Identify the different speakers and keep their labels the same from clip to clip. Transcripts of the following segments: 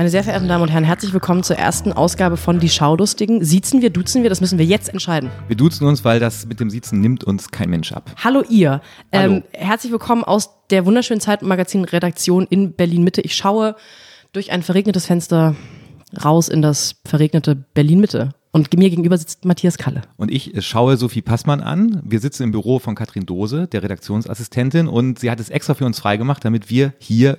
Speaker 1: Meine sehr verehrten Damen und Herren, herzlich willkommen zur ersten Ausgabe von Die Schaulustigen. Siezen wir, duzen wir, das müssen wir jetzt entscheiden.
Speaker 2: Wir duzen uns, weil das mit dem Siezen nimmt uns kein Mensch ab.
Speaker 1: Hallo ihr.
Speaker 2: Hallo.
Speaker 1: Ähm, herzlich willkommen aus der wunderschönen Zeitmagazin-Redaktion in Berlin-Mitte. Ich schaue durch ein verregnetes Fenster raus in das verregnete Berlin-Mitte. Und mir gegenüber sitzt Matthias Kalle.
Speaker 2: Und ich äh, schaue Sophie Passmann an. Wir sitzen im Büro von Katrin Dose, der Redaktionsassistentin, und sie hat es extra für uns freigemacht, damit wir hier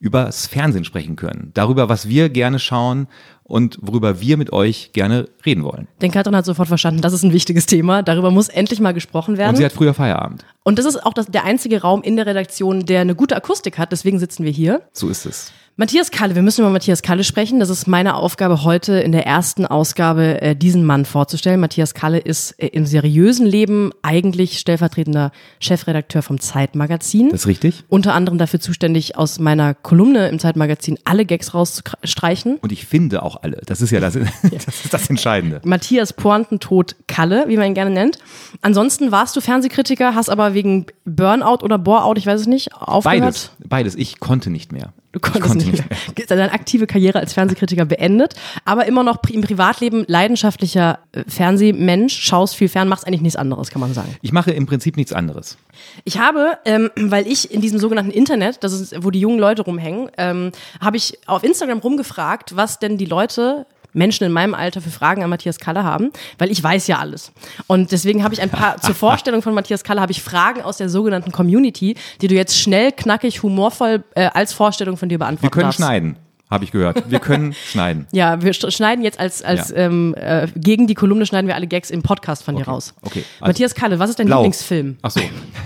Speaker 2: übers Fernsehen sprechen können. Darüber, was wir gerne schauen und worüber wir mit euch gerne reden wollen.
Speaker 1: Denn Katrin hat sofort verstanden, das ist ein wichtiges Thema. Darüber muss endlich mal gesprochen werden.
Speaker 2: Und sie hat früher Feierabend.
Speaker 1: Und das ist auch das, der einzige Raum in der Redaktion, der eine gute Akustik hat. Deswegen sitzen wir hier.
Speaker 2: So ist es.
Speaker 1: Matthias Kalle, wir müssen über Matthias Kalle sprechen. Das ist meine Aufgabe heute in der ersten Ausgabe, äh, diesen Mann vorzustellen. Matthias Kalle ist äh, im seriösen Leben eigentlich stellvertretender Chefredakteur vom Zeitmagazin.
Speaker 2: Das ist richtig.
Speaker 1: Unter anderem dafür zuständig, aus meiner Kolumne im Zeitmagazin alle Gags rauszustreichen.
Speaker 2: Und ich finde auch alle. Das ist ja das, das, ist das Entscheidende.
Speaker 1: Matthias Pointentod Kalle, wie man ihn gerne nennt. Ansonsten warst du Fernsehkritiker, hast aber wegen Burnout oder Boreout, ich weiß es nicht, aufgehört.
Speaker 2: Beides. Beides. Ich konnte nicht mehr.
Speaker 1: Du konntest nicht mehr. Deine aktive Karriere als Fernsehkritiker beendet, aber immer noch im Privatleben leidenschaftlicher äh, Fernsehmensch, schaust viel fern, machst eigentlich nichts anderes, kann man sagen.
Speaker 2: Ich mache im Prinzip nichts anderes.
Speaker 1: Ich habe, ähm, weil ich in diesem sogenannten Internet, das ist, wo die jungen Leute rumhängen, ähm, habe ich auf Instagram rumgefragt, was denn die Leute Menschen in meinem Alter für Fragen an Matthias Kalle haben, weil ich weiß ja alles. Und deswegen habe ich ein paar, zur Vorstellung von Matthias Kalle habe ich Fragen aus der sogenannten Community, die du jetzt schnell, knackig, humorvoll äh, als Vorstellung von dir beantworten
Speaker 2: Wir können
Speaker 1: darfst.
Speaker 2: schneiden, habe ich gehört. Wir können schneiden.
Speaker 1: Ja, wir sch- schneiden jetzt als, als
Speaker 2: Ja.
Speaker 1: ähm, äh, gegen die Kolumne schneiden wir alle Gags im Podcast von dir
Speaker 2: Okay,
Speaker 1: raus.
Speaker 2: okay. Also-
Speaker 1: Matthias Kalle, was ist dein
Speaker 2: Blau.
Speaker 1: Lieblingsfilm?
Speaker 2: Ach so.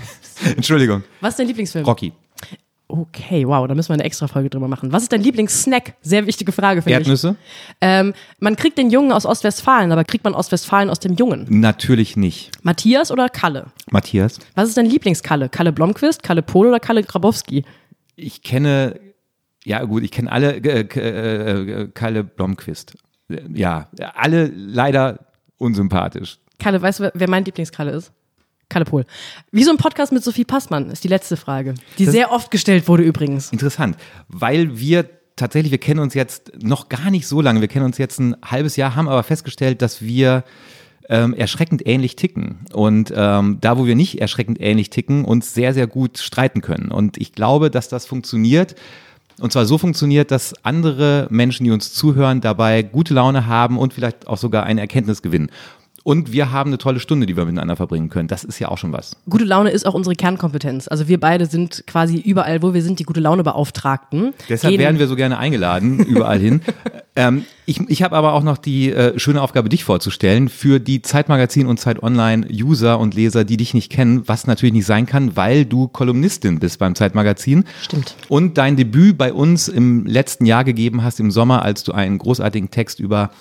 Speaker 2: Entschuldigung.
Speaker 1: Was ist dein Lieblingsfilm?
Speaker 2: Rocky.
Speaker 1: Okay, wow, da müssen wir eine extra Folge drüber machen. Was ist dein Lieblingssnack? Sehr wichtige Frage finde ich.
Speaker 2: Erdnüsse?
Speaker 1: Ähm, man kriegt den Jungen aus Ostwestfalen, aber kriegt man Ostwestfalen aus dem Jungen?
Speaker 2: Natürlich nicht.
Speaker 1: Matthias oder Kalle?
Speaker 2: Matthias?
Speaker 1: Was ist dein Lieblingskalle? Kalle Blomqvist, Kalle Pohl oder Kalle Grabowski?
Speaker 2: Ich kenne, ja gut, ich kenne alle, äh, K- äh, Kalle Blomqvist. Äh, Ja, alle leider unsympathisch.
Speaker 1: Kalle, weißt du, wer mein Lieblingskalle ist? Kalle Pohl. Wie so ein Podcast mit Sophie Passmann ist die letzte Frage, die
Speaker 2: Das-
Speaker 1: sehr oft gestellt wurde übrigens.
Speaker 2: Interessant, weil wir tatsächlich, wir kennen uns jetzt noch gar nicht so lange, wir kennen uns jetzt ein halbes Jahr, haben aber festgestellt, dass wir ähm, erschreckend ähnlich ticken. Und ähm, da, wo wir nicht erschreckend ähnlich ticken, uns sehr, sehr gut streiten können. Und ich glaube, dass das funktioniert. Und zwar so funktioniert, dass andere Menschen, die uns zuhören, dabei gute Laune haben und vielleicht auch sogar eine Erkenntnis gewinnen. Und wir haben eine tolle Stunde, die wir miteinander verbringen können. Das ist ja auch schon was.
Speaker 1: Gute Laune ist auch unsere Kernkompetenz. Also wir beide sind quasi überall, wo wir sind, die gute Laune-Beauftragten.
Speaker 2: Deshalb
Speaker 1: Gehen-
Speaker 2: werden wir so gerne eingeladen, überall hin. ähm, ich ich habe aber auch noch die äh, schöne Aufgabe, dich vorzustellen für die Zeitmagazin und Zeit Online User und Leser, die dich nicht kennen, was natürlich nicht sein kann, weil du Kolumnistin bist beim Zeitmagazin.
Speaker 1: Stimmt.
Speaker 2: Und dein Debüt bei uns im letzten Jahr gegeben hast, im Sommer, als du einen großartigen Text über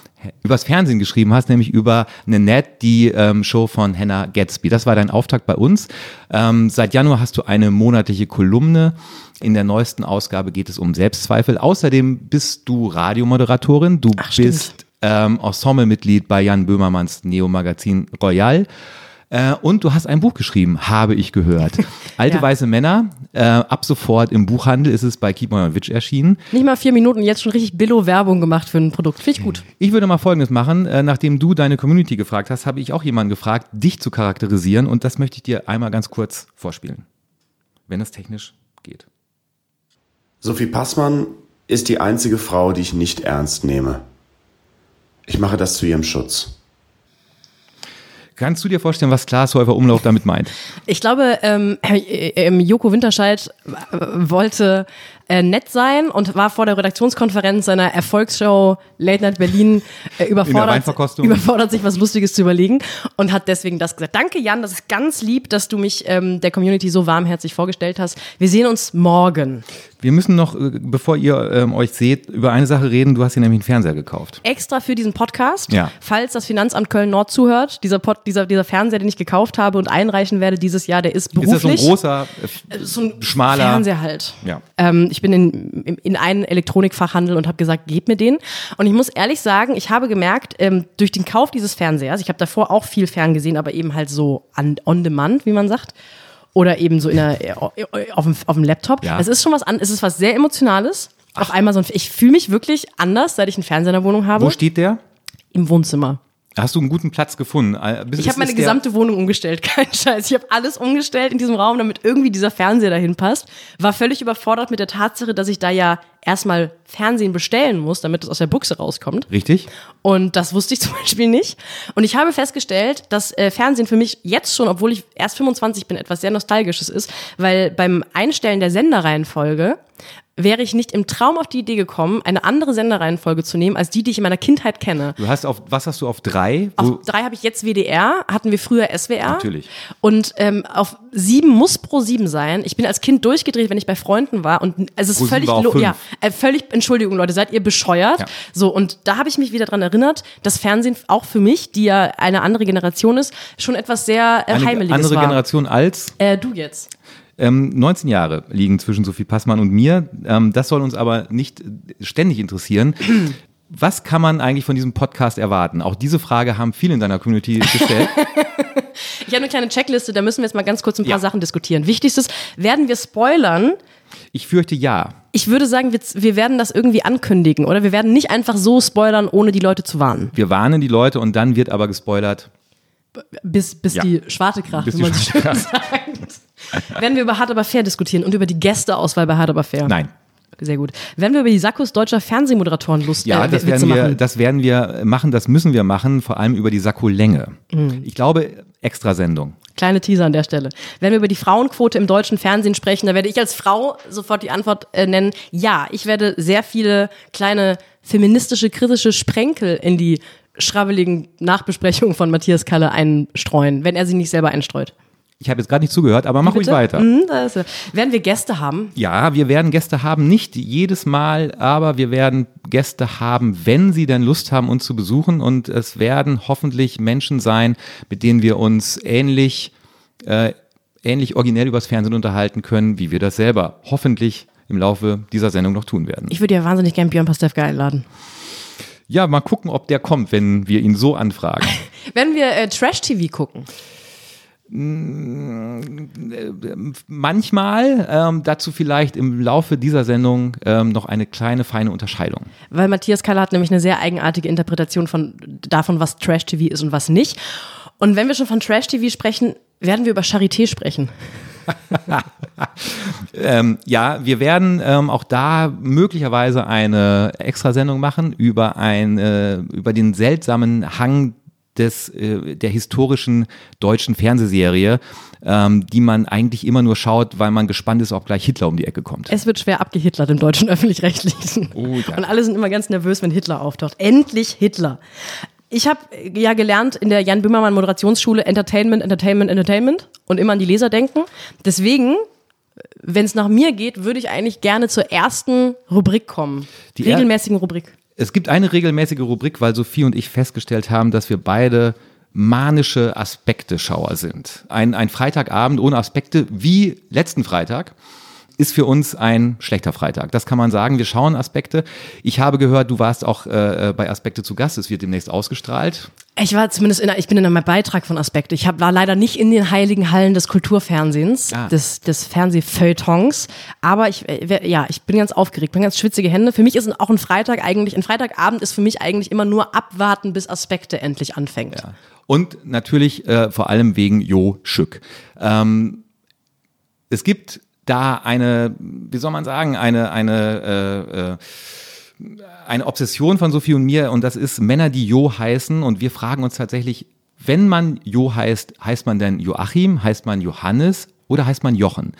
Speaker 2: übers Fernsehen geschrieben hast, nämlich über Nanette, die ähm, Show von Hannah Gatsby. Das war dein Auftakt bei uns. Ähm, seit Januar hast du eine monatliche Kolumne. In der neuesten Ausgabe geht es um Selbstzweifel. Außerdem bist du Radiomoderatorin. Du
Speaker 1: Ach,
Speaker 2: bist ähm, Ensemblemitglied bei Jan Böhmermanns Neo-Magazin Royal. Äh, und du hast ein Buch geschrieben, habe ich gehört. Alte
Speaker 1: Ja.
Speaker 2: weiße Männer. Äh, ab sofort im Buchhandel ist es bei Keep On Witch erschienen.
Speaker 1: Nicht mal vier Minuten, jetzt schon richtig Billo-Werbung gemacht für ein Produkt. Finde ich gut.
Speaker 2: Ich würde mal Folgendes machen. Äh, nachdem du deine Community gefragt hast, habe ich auch jemanden gefragt, dich zu charakterisieren. Und das möchte ich dir einmal ganz kurz vorspielen. Wenn das technisch geht.
Speaker 3: Sophie Passmann ist die einzige Frau, die ich nicht ernst nehme. Ich mache das zu ihrem Schutz.
Speaker 2: Kannst du dir vorstellen, was Klaas Häufer Umlauf damit meint?
Speaker 1: Ich glaube, ähm, äh, ähm, Joko Winterscheid äh, wollte äh, nett sein und war vor der Redaktionskonferenz seiner Erfolgsshow Late Night Berlin äh, überfordert, überfordert, sich was Lustiges zu überlegen und hat deswegen das gesagt. Danke, Jan, das ist ganz lieb, dass du mich ähm, der Community so warmherzig vorgestellt hast. Wir sehen uns morgen.
Speaker 2: Wir müssen noch, äh, bevor ihr ähm, euch seht, über eine Sache reden. Du hast dir nämlich einen Fernseher gekauft.
Speaker 1: Extra für diesen Podcast,
Speaker 2: Ja.
Speaker 1: falls das Finanzamt Köln-Nord zuhört, dieser, Pod, dieser, dieser Fernseher, den ich gekauft habe und einreichen werde dieses Jahr, der ist
Speaker 2: Ist das so ein
Speaker 1: beruflich.
Speaker 2: großer, äh,
Speaker 1: so ein
Speaker 2: schmaler-
Speaker 1: Fernseher halt.
Speaker 2: Ja.
Speaker 1: Ähm, ich bin in, in, in einen Elektronikfachhandel und habe gesagt, gebt mir den. Und ich muss ehrlich sagen, ich habe gemerkt, ähm, durch den Kauf dieses Fernsehers, ich habe davor auch viel ferngesehen, aber eben halt so an, on demand, wie man sagt. Oder eben so in der, äh, auf, dem, auf dem Laptop.
Speaker 2: Ja.
Speaker 1: Es ist schon was an, es ist was sehr Emotionales. Auf Amazon. Ich fühle mich wirklich anders, seit ich einen Fernseher in der Wohnung habe.
Speaker 2: Wo steht der?
Speaker 1: Im Wohnzimmer.
Speaker 2: Hast du einen guten Platz gefunden? Äh,
Speaker 1: Ich habe meine gesamte Wohnung umgestellt, kein Scheiß. Ich habe alles umgestellt in diesem Raum, damit irgendwie dieser Fernseher dahin passt. War völlig überfordert mit der Tatsache, dass ich da ja erstmal Fernsehen bestellen muss, damit es aus der Buchse rauskommt.
Speaker 2: Richtig?
Speaker 1: Und das wusste ich zum Beispiel nicht. Und ich habe festgestellt, dass äh, Fernsehen für mich jetzt schon, obwohl ich erst 25 bin, etwas sehr Nostalgisches ist, weil beim Einstellen der Senderreihenfolge wäre ich nicht im Traum auf die Idee gekommen, eine andere Senderreihenfolge zu nehmen, als die, die ich in meiner Kindheit kenne.
Speaker 2: Du hast auf, was hast du auf drei?
Speaker 1: Auf drei habe ich jetzt WDR, hatten wir früher SWR.
Speaker 2: Natürlich.
Speaker 1: Und ähm, auf sieben muss pro sieben sein. Ich bin als Kind durchgedreht, wenn ich bei Freunden war. Und es ist
Speaker 2: Pro
Speaker 1: völlig,
Speaker 2: war
Speaker 1: ja, äh, völlig, Entschuldigung, Leute, seid ihr bescheuert?
Speaker 2: Ja.
Speaker 1: So, und da habe ich mich wieder dran erinnert, dass Fernsehen auch für mich, die ja eine andere Generation ist, schon etwas sehr äh,
Speaker 2: eine
Speaker 1: Heimeliges
Speaker 2: andere
Speaker 1: war.
Speaker 2: Generation als
Speaker 1: Äh, du jetzt.
Speaker 2: Ähm, 19 Jahre liegen zwischen Sophie Passmann und mir. Ähm, das soll uns aber nicht ständig interessieren. Was kann man eigentlich von diesem Podcast erwarten? Auch diese Frage haben viele in deiner Community gestellt.
Speaker 1: Ich habe eine kleine Checkliste, da müssen wir jetzt mal ganz kurz ein paar
Speaker 2: Ja.
Speaker 1: Sachen diskutieren. Wichtigstes, werden wir spoilern?
Speaker 2: Ich fürchte ja.
Speaker 1: Ich würde sagen, wir, wir werden das irgendwie ankündigen, oder? Wir werden nicht einfach so spoilern, ohne die Leute zu warnen.
Speaker 2: Wir warnen die Leute und dann wird aber gespoilert.
Speaker 1: Bis, bis
Speaker 2: Ja.
Speaker 1: die Schwarte kracht,
Speaker 2: Bis
Speaker 1: wie man so schön sagt. Werden wir über Hard aber fair diskutieren und über die Gästeauswahl bei Hard aber fair?
Speaker 2: Nein.
Speaker 1: Sehr gut. Werden wir über die Sakkos deutscher Fernsehmoderatoren Lust
Speaker 2: Ja,
Speaker 1: äh,
Speaker 2: das werden, wir,
Speaker 1: machen?
Speaker 2: das werden wir machen, das müssen wir machen, vor allem über die Sakkolänge.
Speaker 1: Mhm.
Speaker 2: Ich glaube, Extrasendung.
Speaker 1: Kleine Teaser an der Stelle. Wenn wir über die Frauenquote im deutschen Fernsehen sprechen, da werde ich als Frau sofort die Antwort äh, nennen. Ja, ich werde sehr viele kleine feministische, kritische Sprenkel in die schrabbeligen Nachbesprechungen von Matthias Kalle einstreuen, wenn er sie nicht selber einstreut.
Speaker 2: Ich habe jetzt gerade nicht zugehört, aber mach ruhig weiter.
Speaker 1: Mhm, er. werden wir Gäste haben?
Speaker 2: Ja, wir werden Gäste haben, nicht jedes Mal, aber wir werden Gäste haben, wenn sie denn Lust haben, uns zu besuchen. Und es werden hoffentlich Menschen sein, mit denen wir uns ähnlich, äh, ähnlich originell übers Fernsehen unterhalten können, wie wir das selber hoffentlich im Laufe dieser Sendung noch tun werden.
Speaker 1: Ich würde ja wahnsinnig gern Björn Pastewka einladen.
Speaker 2: Ja, mal gucken, ob der kommt, wenn wir ihn so anfragen.
Speaker 1: Wenn wir äh, Trash-TV gucken,
Speaker 2: Manchmal, ähm, dazu vielleicht im Laufe dieser Sendung ähm, noch eine kleine, feine Unterscheidung.
Speaker 1: weil Matthias Kalle hat nämlich eine sehr eigenartige Interpretation von davon, was Trash-TV ist und was nicht. Und wenn wir schon von Trash-TV sprechen, werden wir über Charité sprechen.
Speaker 2: Ähm, ja, wir werden ähm, auch da möglicherweise eine Extrasendung machen über ein, äh, über den seltsamen Hang des, äh, der historischen deutschen Fernsehserie, ähm, die man eigentlich immer nur schaut, weil man gespannt ist, ob gleich Hitler um die Ecke kommt.
Speaker 1: Es wird schwer abgehitlert im deutschen Öffentlich-Rechtlichen.
Speaker 2: Oh ja.
Speaker 1: Und alle sind immer ganz nervös, wenn Hitler auftaucht. Endlich Hitler. Ich habe ja gelernt in der Jan Böhmermann Moderationsschule Entertainment, Entertainment, Entertainment und immer an die Leser denken. Deswegen, wenn es nach mir geht, würde ich eigentlich gerne zur ersten Rubrik kommen.
Speaker 2: Die
Speaker 1: regelmäßigen Rubrik.
Speaker 2: Es gibt eine regelmäßige Rubrik, weil Sophie und ich festgestellt haben, dass wir beide manische Aspekte-Schauer sind. Ein, ein Freitagabend ohne Aspekte, wie letzten Freitag, ist für uns ein schlechter Freitag. Das kann man sagen. Wir schauen Aspekte. Ich habe gehört, du warst auch äh, bei Aspekte zu Gast. Es wird demnächst ausgestrahlt.
Speaker 1: Ich war zumindest in, ich bin in einem Beitrag von Aspekte. Ich hab, war leider nicht in den heiligen Hallen des Kulturfernsehens,
Speaker 2: Ah.
Speaker 1: des, des Fernsehfeuilletons. Aber ich, äh, ja, ich bin ganz aufgeregt, bin ganz schwitzige Hände. Für mich ist auch ein Freitag eigentlich, ein Freitagabend ist für mich eigentlich immer nur abwarten, bis Aspekte endlich anfängt.
Speaker 2: Ja. Und natürlich äh, vor allem wegen Jo Schück. Ähm, es gibt da eine, wie soll man sagen, eine, eine, äh, äh, eine Obsession von Sophie und mir und das ist Männer, die Jo heißen und wir fragen uns tatsächlich, wenn man Jo heißt, heißt man denn Joachim, heißt man Johannes oder heißt man Jochen?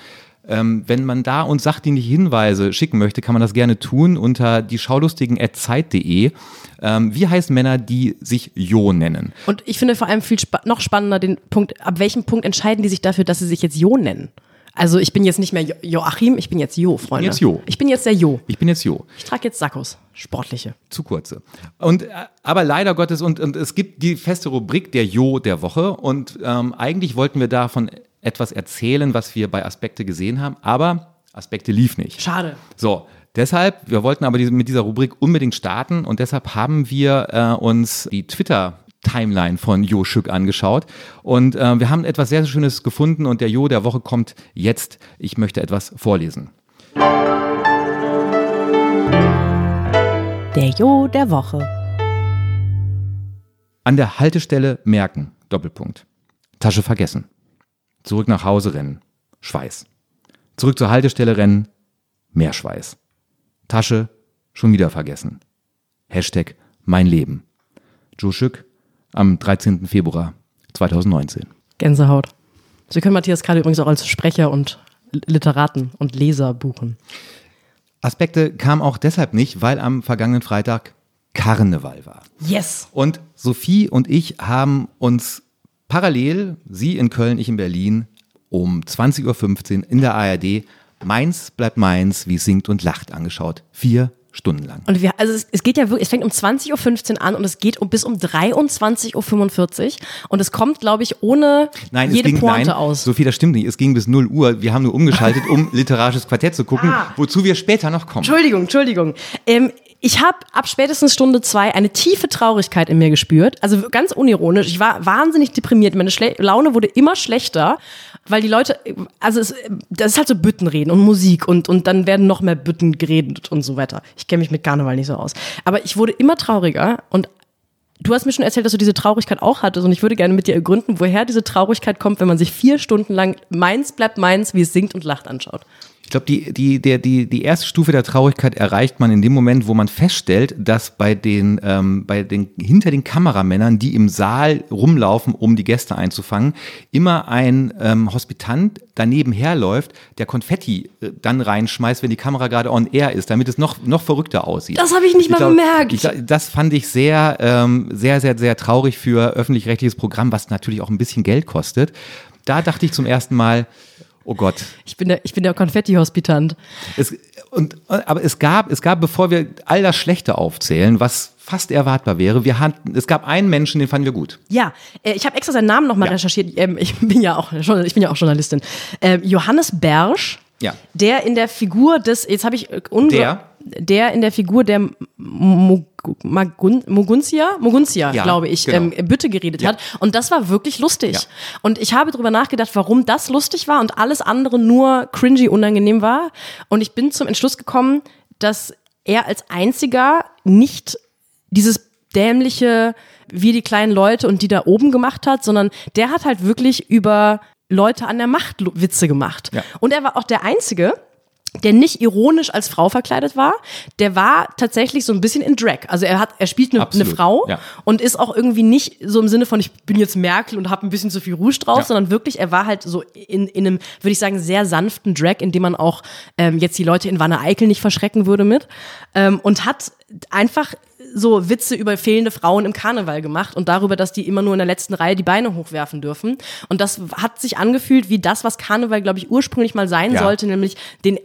Speaker 2: Ähm, wenn man da uns sachdienliche Hinweise schicken möchte, kann man das gerne tun unter die schaulustigen.zeit.de. Ähm, wie heißen Männer, die sich Jo nennen?
Speaker 1: Und ich finde vor allem viel spa noch spannender den Punkt, ab welchem Punkt entscheiden die sich dafür, dass sie sich jetzt Jo nennen? Also ich bin jetzt nicht mehr jo Joachim, ich bin jetzt Jo, Freunde.
Speaker 2: jetzt Jo.
Speaker 1: Ich bin jetzt der Jo.
Speaker 2: Ich bin jetzt Jo.
Speaker 1: Ich trage jetzt Sakkos, sportliche.
Speaker 2: Zu kurze. Und, äh, aber leider Gottes, und, und es gibt die feste Rubrik der Jo der Woche. Und ähm, eigentlich wollten wir davon etwas erzählen, was wir bei Aspekte gesehen haben, aber Aspekte lief nicht.
Speaker 1: Schade.
Speaker 2: So, deshalb, wir wollten aber diese, mit dieser Rubrik unbedingt starten und deshalb haben wir äh, uns die Twitter Timeline von Jo Schück angeschaut und äh, wir haben etwas sehr Schönes gefunden und der Jo der Woche kommt jetzt. Ich möchte etwas vorlesen.
Speaker 1: Der Jo der Woche.
Speaker 2: An der Haltestelle merken, Doppelpunkt. Tasche vergessen. Zurück nach Hause rennen. Schweiß. Zurück zur Haltestelle rennen. Mehr Schweiß. Tasche schon wieder vergessen. Hashtag mein Leben. Joe Schück am 13. Februar 2019.
Speaker 1: Gänsehaut. Sie können Matthias Kahl übrigens auch als Sprecher und Literaten und Leser buchen.
Speaker 2: Aspekte kam auch deshalb nicht, weil am vergangenen Freitag Karneval war.
Speaker 1: Yes.
Speaker 2: Und Sophie und ich haben uns parallel, sie in Köln, ich in Berlin, um 20.15 Uhr in der ARD Meins bleibt meins, wie es singt und lacht angeschaut. Vier Stunden lang.
Speaker 1: Und wir, also es, es geht ja wirklich, es fängt um 20.15 Uhr an und es geht um, bis um 23.45 Uhr und es kommt, glaube ich, ohne
Speaker 2: Nein,
Speaker 1: jede
Speaker 2: es ging,
Speaker 1: Pointe
Speaker 2: nein,
Speaker 1: aus.
Speaker 2: Sophie, das stimmt nicht. Es ging bis 0 Uhr. Wir haben nur umgeschaltet, um literarisches Quartett zu gucken,
Speaker 1: Ah.
Speaker 2: wozu wir später noch kommen.
Speaker 1: Entschuldigung, Entschuldigung. Ähm, ich habe ab spätestens Stunde zwei eine tiefe Traurigkeit in mir gespürt. Also ganz unironisch. Ich war wahnsinnig deprimiert. Meine Schle Laune wurde immer schlechter, weil die Leute, also es, das ist halt so Büttenreden und Musik und, und dann werden noch mehr Bütten geredet und so weiter. Ich kenne mich mit Karneval nicht so aus. Aber ich wurde immer trauriger und Du hast mir schon erzählt, dass du diese Traurigkeit auch hattest und ich würde gerne mit dir ergründen, woher diese Traurigkeit kommt, wenn man sich vier Stunden lang Meins bleibt meins, wie es singt und lacht anschaut.
Speaker 2: Ich glaube, die, die, der, die, die erste Stufe der Traurigkeit erreicht man in dem Moment, wo man feststellt, dass bei den, ähm, bei den, hinter den Kameramännern, die im Saal rumlaufen, um die Gäste einzufangen, immer ein ähm, Hospitant daneben herläuft, der Konfetti äh, dann reinschmeißt, wenn die Kamera gerade on air ist, damit es noch, noch verrückter aussieht.
Speaker 1: Das habe ich nicht mal
Speaker 2: glaub,
Speaker 1: bemerkt.
Speaker 2: Ich, das fand ich sehr, ähm, sehr, sehr, sehr traurig für öffentlich-rechtliches Programm, was natürlich auch ein bisschen Geld kostet. Da dachte ich zum ersten Mal, oh Gott,
Speaker 1: Ich bin der, ich bin der Konfetti-Hospitant.
Speaker 2: es, und, aber es gab, es gab, bevor wir all das Schlechte aufzählen, was fast erwartbar wäre, wir hatten, es gab einen Menschen, den fanden wir gut.
Speaker 1: Ja, äh, ich habe extra seinen Namen nochmal
Speaker 2: Ja.
Speaker 1: recherchiert. Ähm, ich bin ja auch, ich bin ja auch Journalistin. Ähm, Johannes Bersch,
Speaker 2: Ja.
Speaker 1: der in der Figur des, jetzt habe ich äh, unge-
Speaker 2: Der?
Speaker 1: Der in der Figur der Mug- Magun- Muguntia,
Speaker 2: Ja,
Speaker 1: glaube ich,
Speaker 2: genau.
Speaker 1: ähm, Bütte geredet
Speaker 2: Ja.
Speaker 1: hat. Und das war wirklich lustig.
Speaker 2: Ja.
Speaker 1: Und ich habe drüber nachgedacht, warum das lustig war und alles andere nur cringy unangenehm war. Und ich bin zum Entschluss gekommen, dass er als einziger nicht dieses dämliche, wie die kleinen Leute und die da oben gemacht hat, sondern der hat halt wirklich über Leute an der Macht Witze gemacht. Und er war auch der Einzige, der nicht ironisch als Frau verkleidet war, der war tatsächlich so ein bisschen in Drag. Also er hat, er spielt eine, eine Frau
Speaker 2: ja.
Speaker 1: und ist auch irgendwie nicht so im Sinne von, ich bin jetzt Merkel und habe ein bisschen zu viel Rouge drauf,
Speaker 2: Ja.
Speaker 1: sondern wirklich, er war halt so in, in einem, würde ich sagen, sehr sanften Drag, in dem man auch ähm, jetzt die Leute in Wanne Eickel nicht verschrecken würde mit. Ähm, und hat einfach so Witze über fehlende Frauen im Karneval gemacht und darüber, dass die immer nur in der letzten Reihe die Beine hochwerfen dürfen. Und das hat sich angefühlt wie das, was Karneval, glaube ich, ursprünglich mal sein
Speaker 2: Ja.
Speaker 1: sollte, nämlich den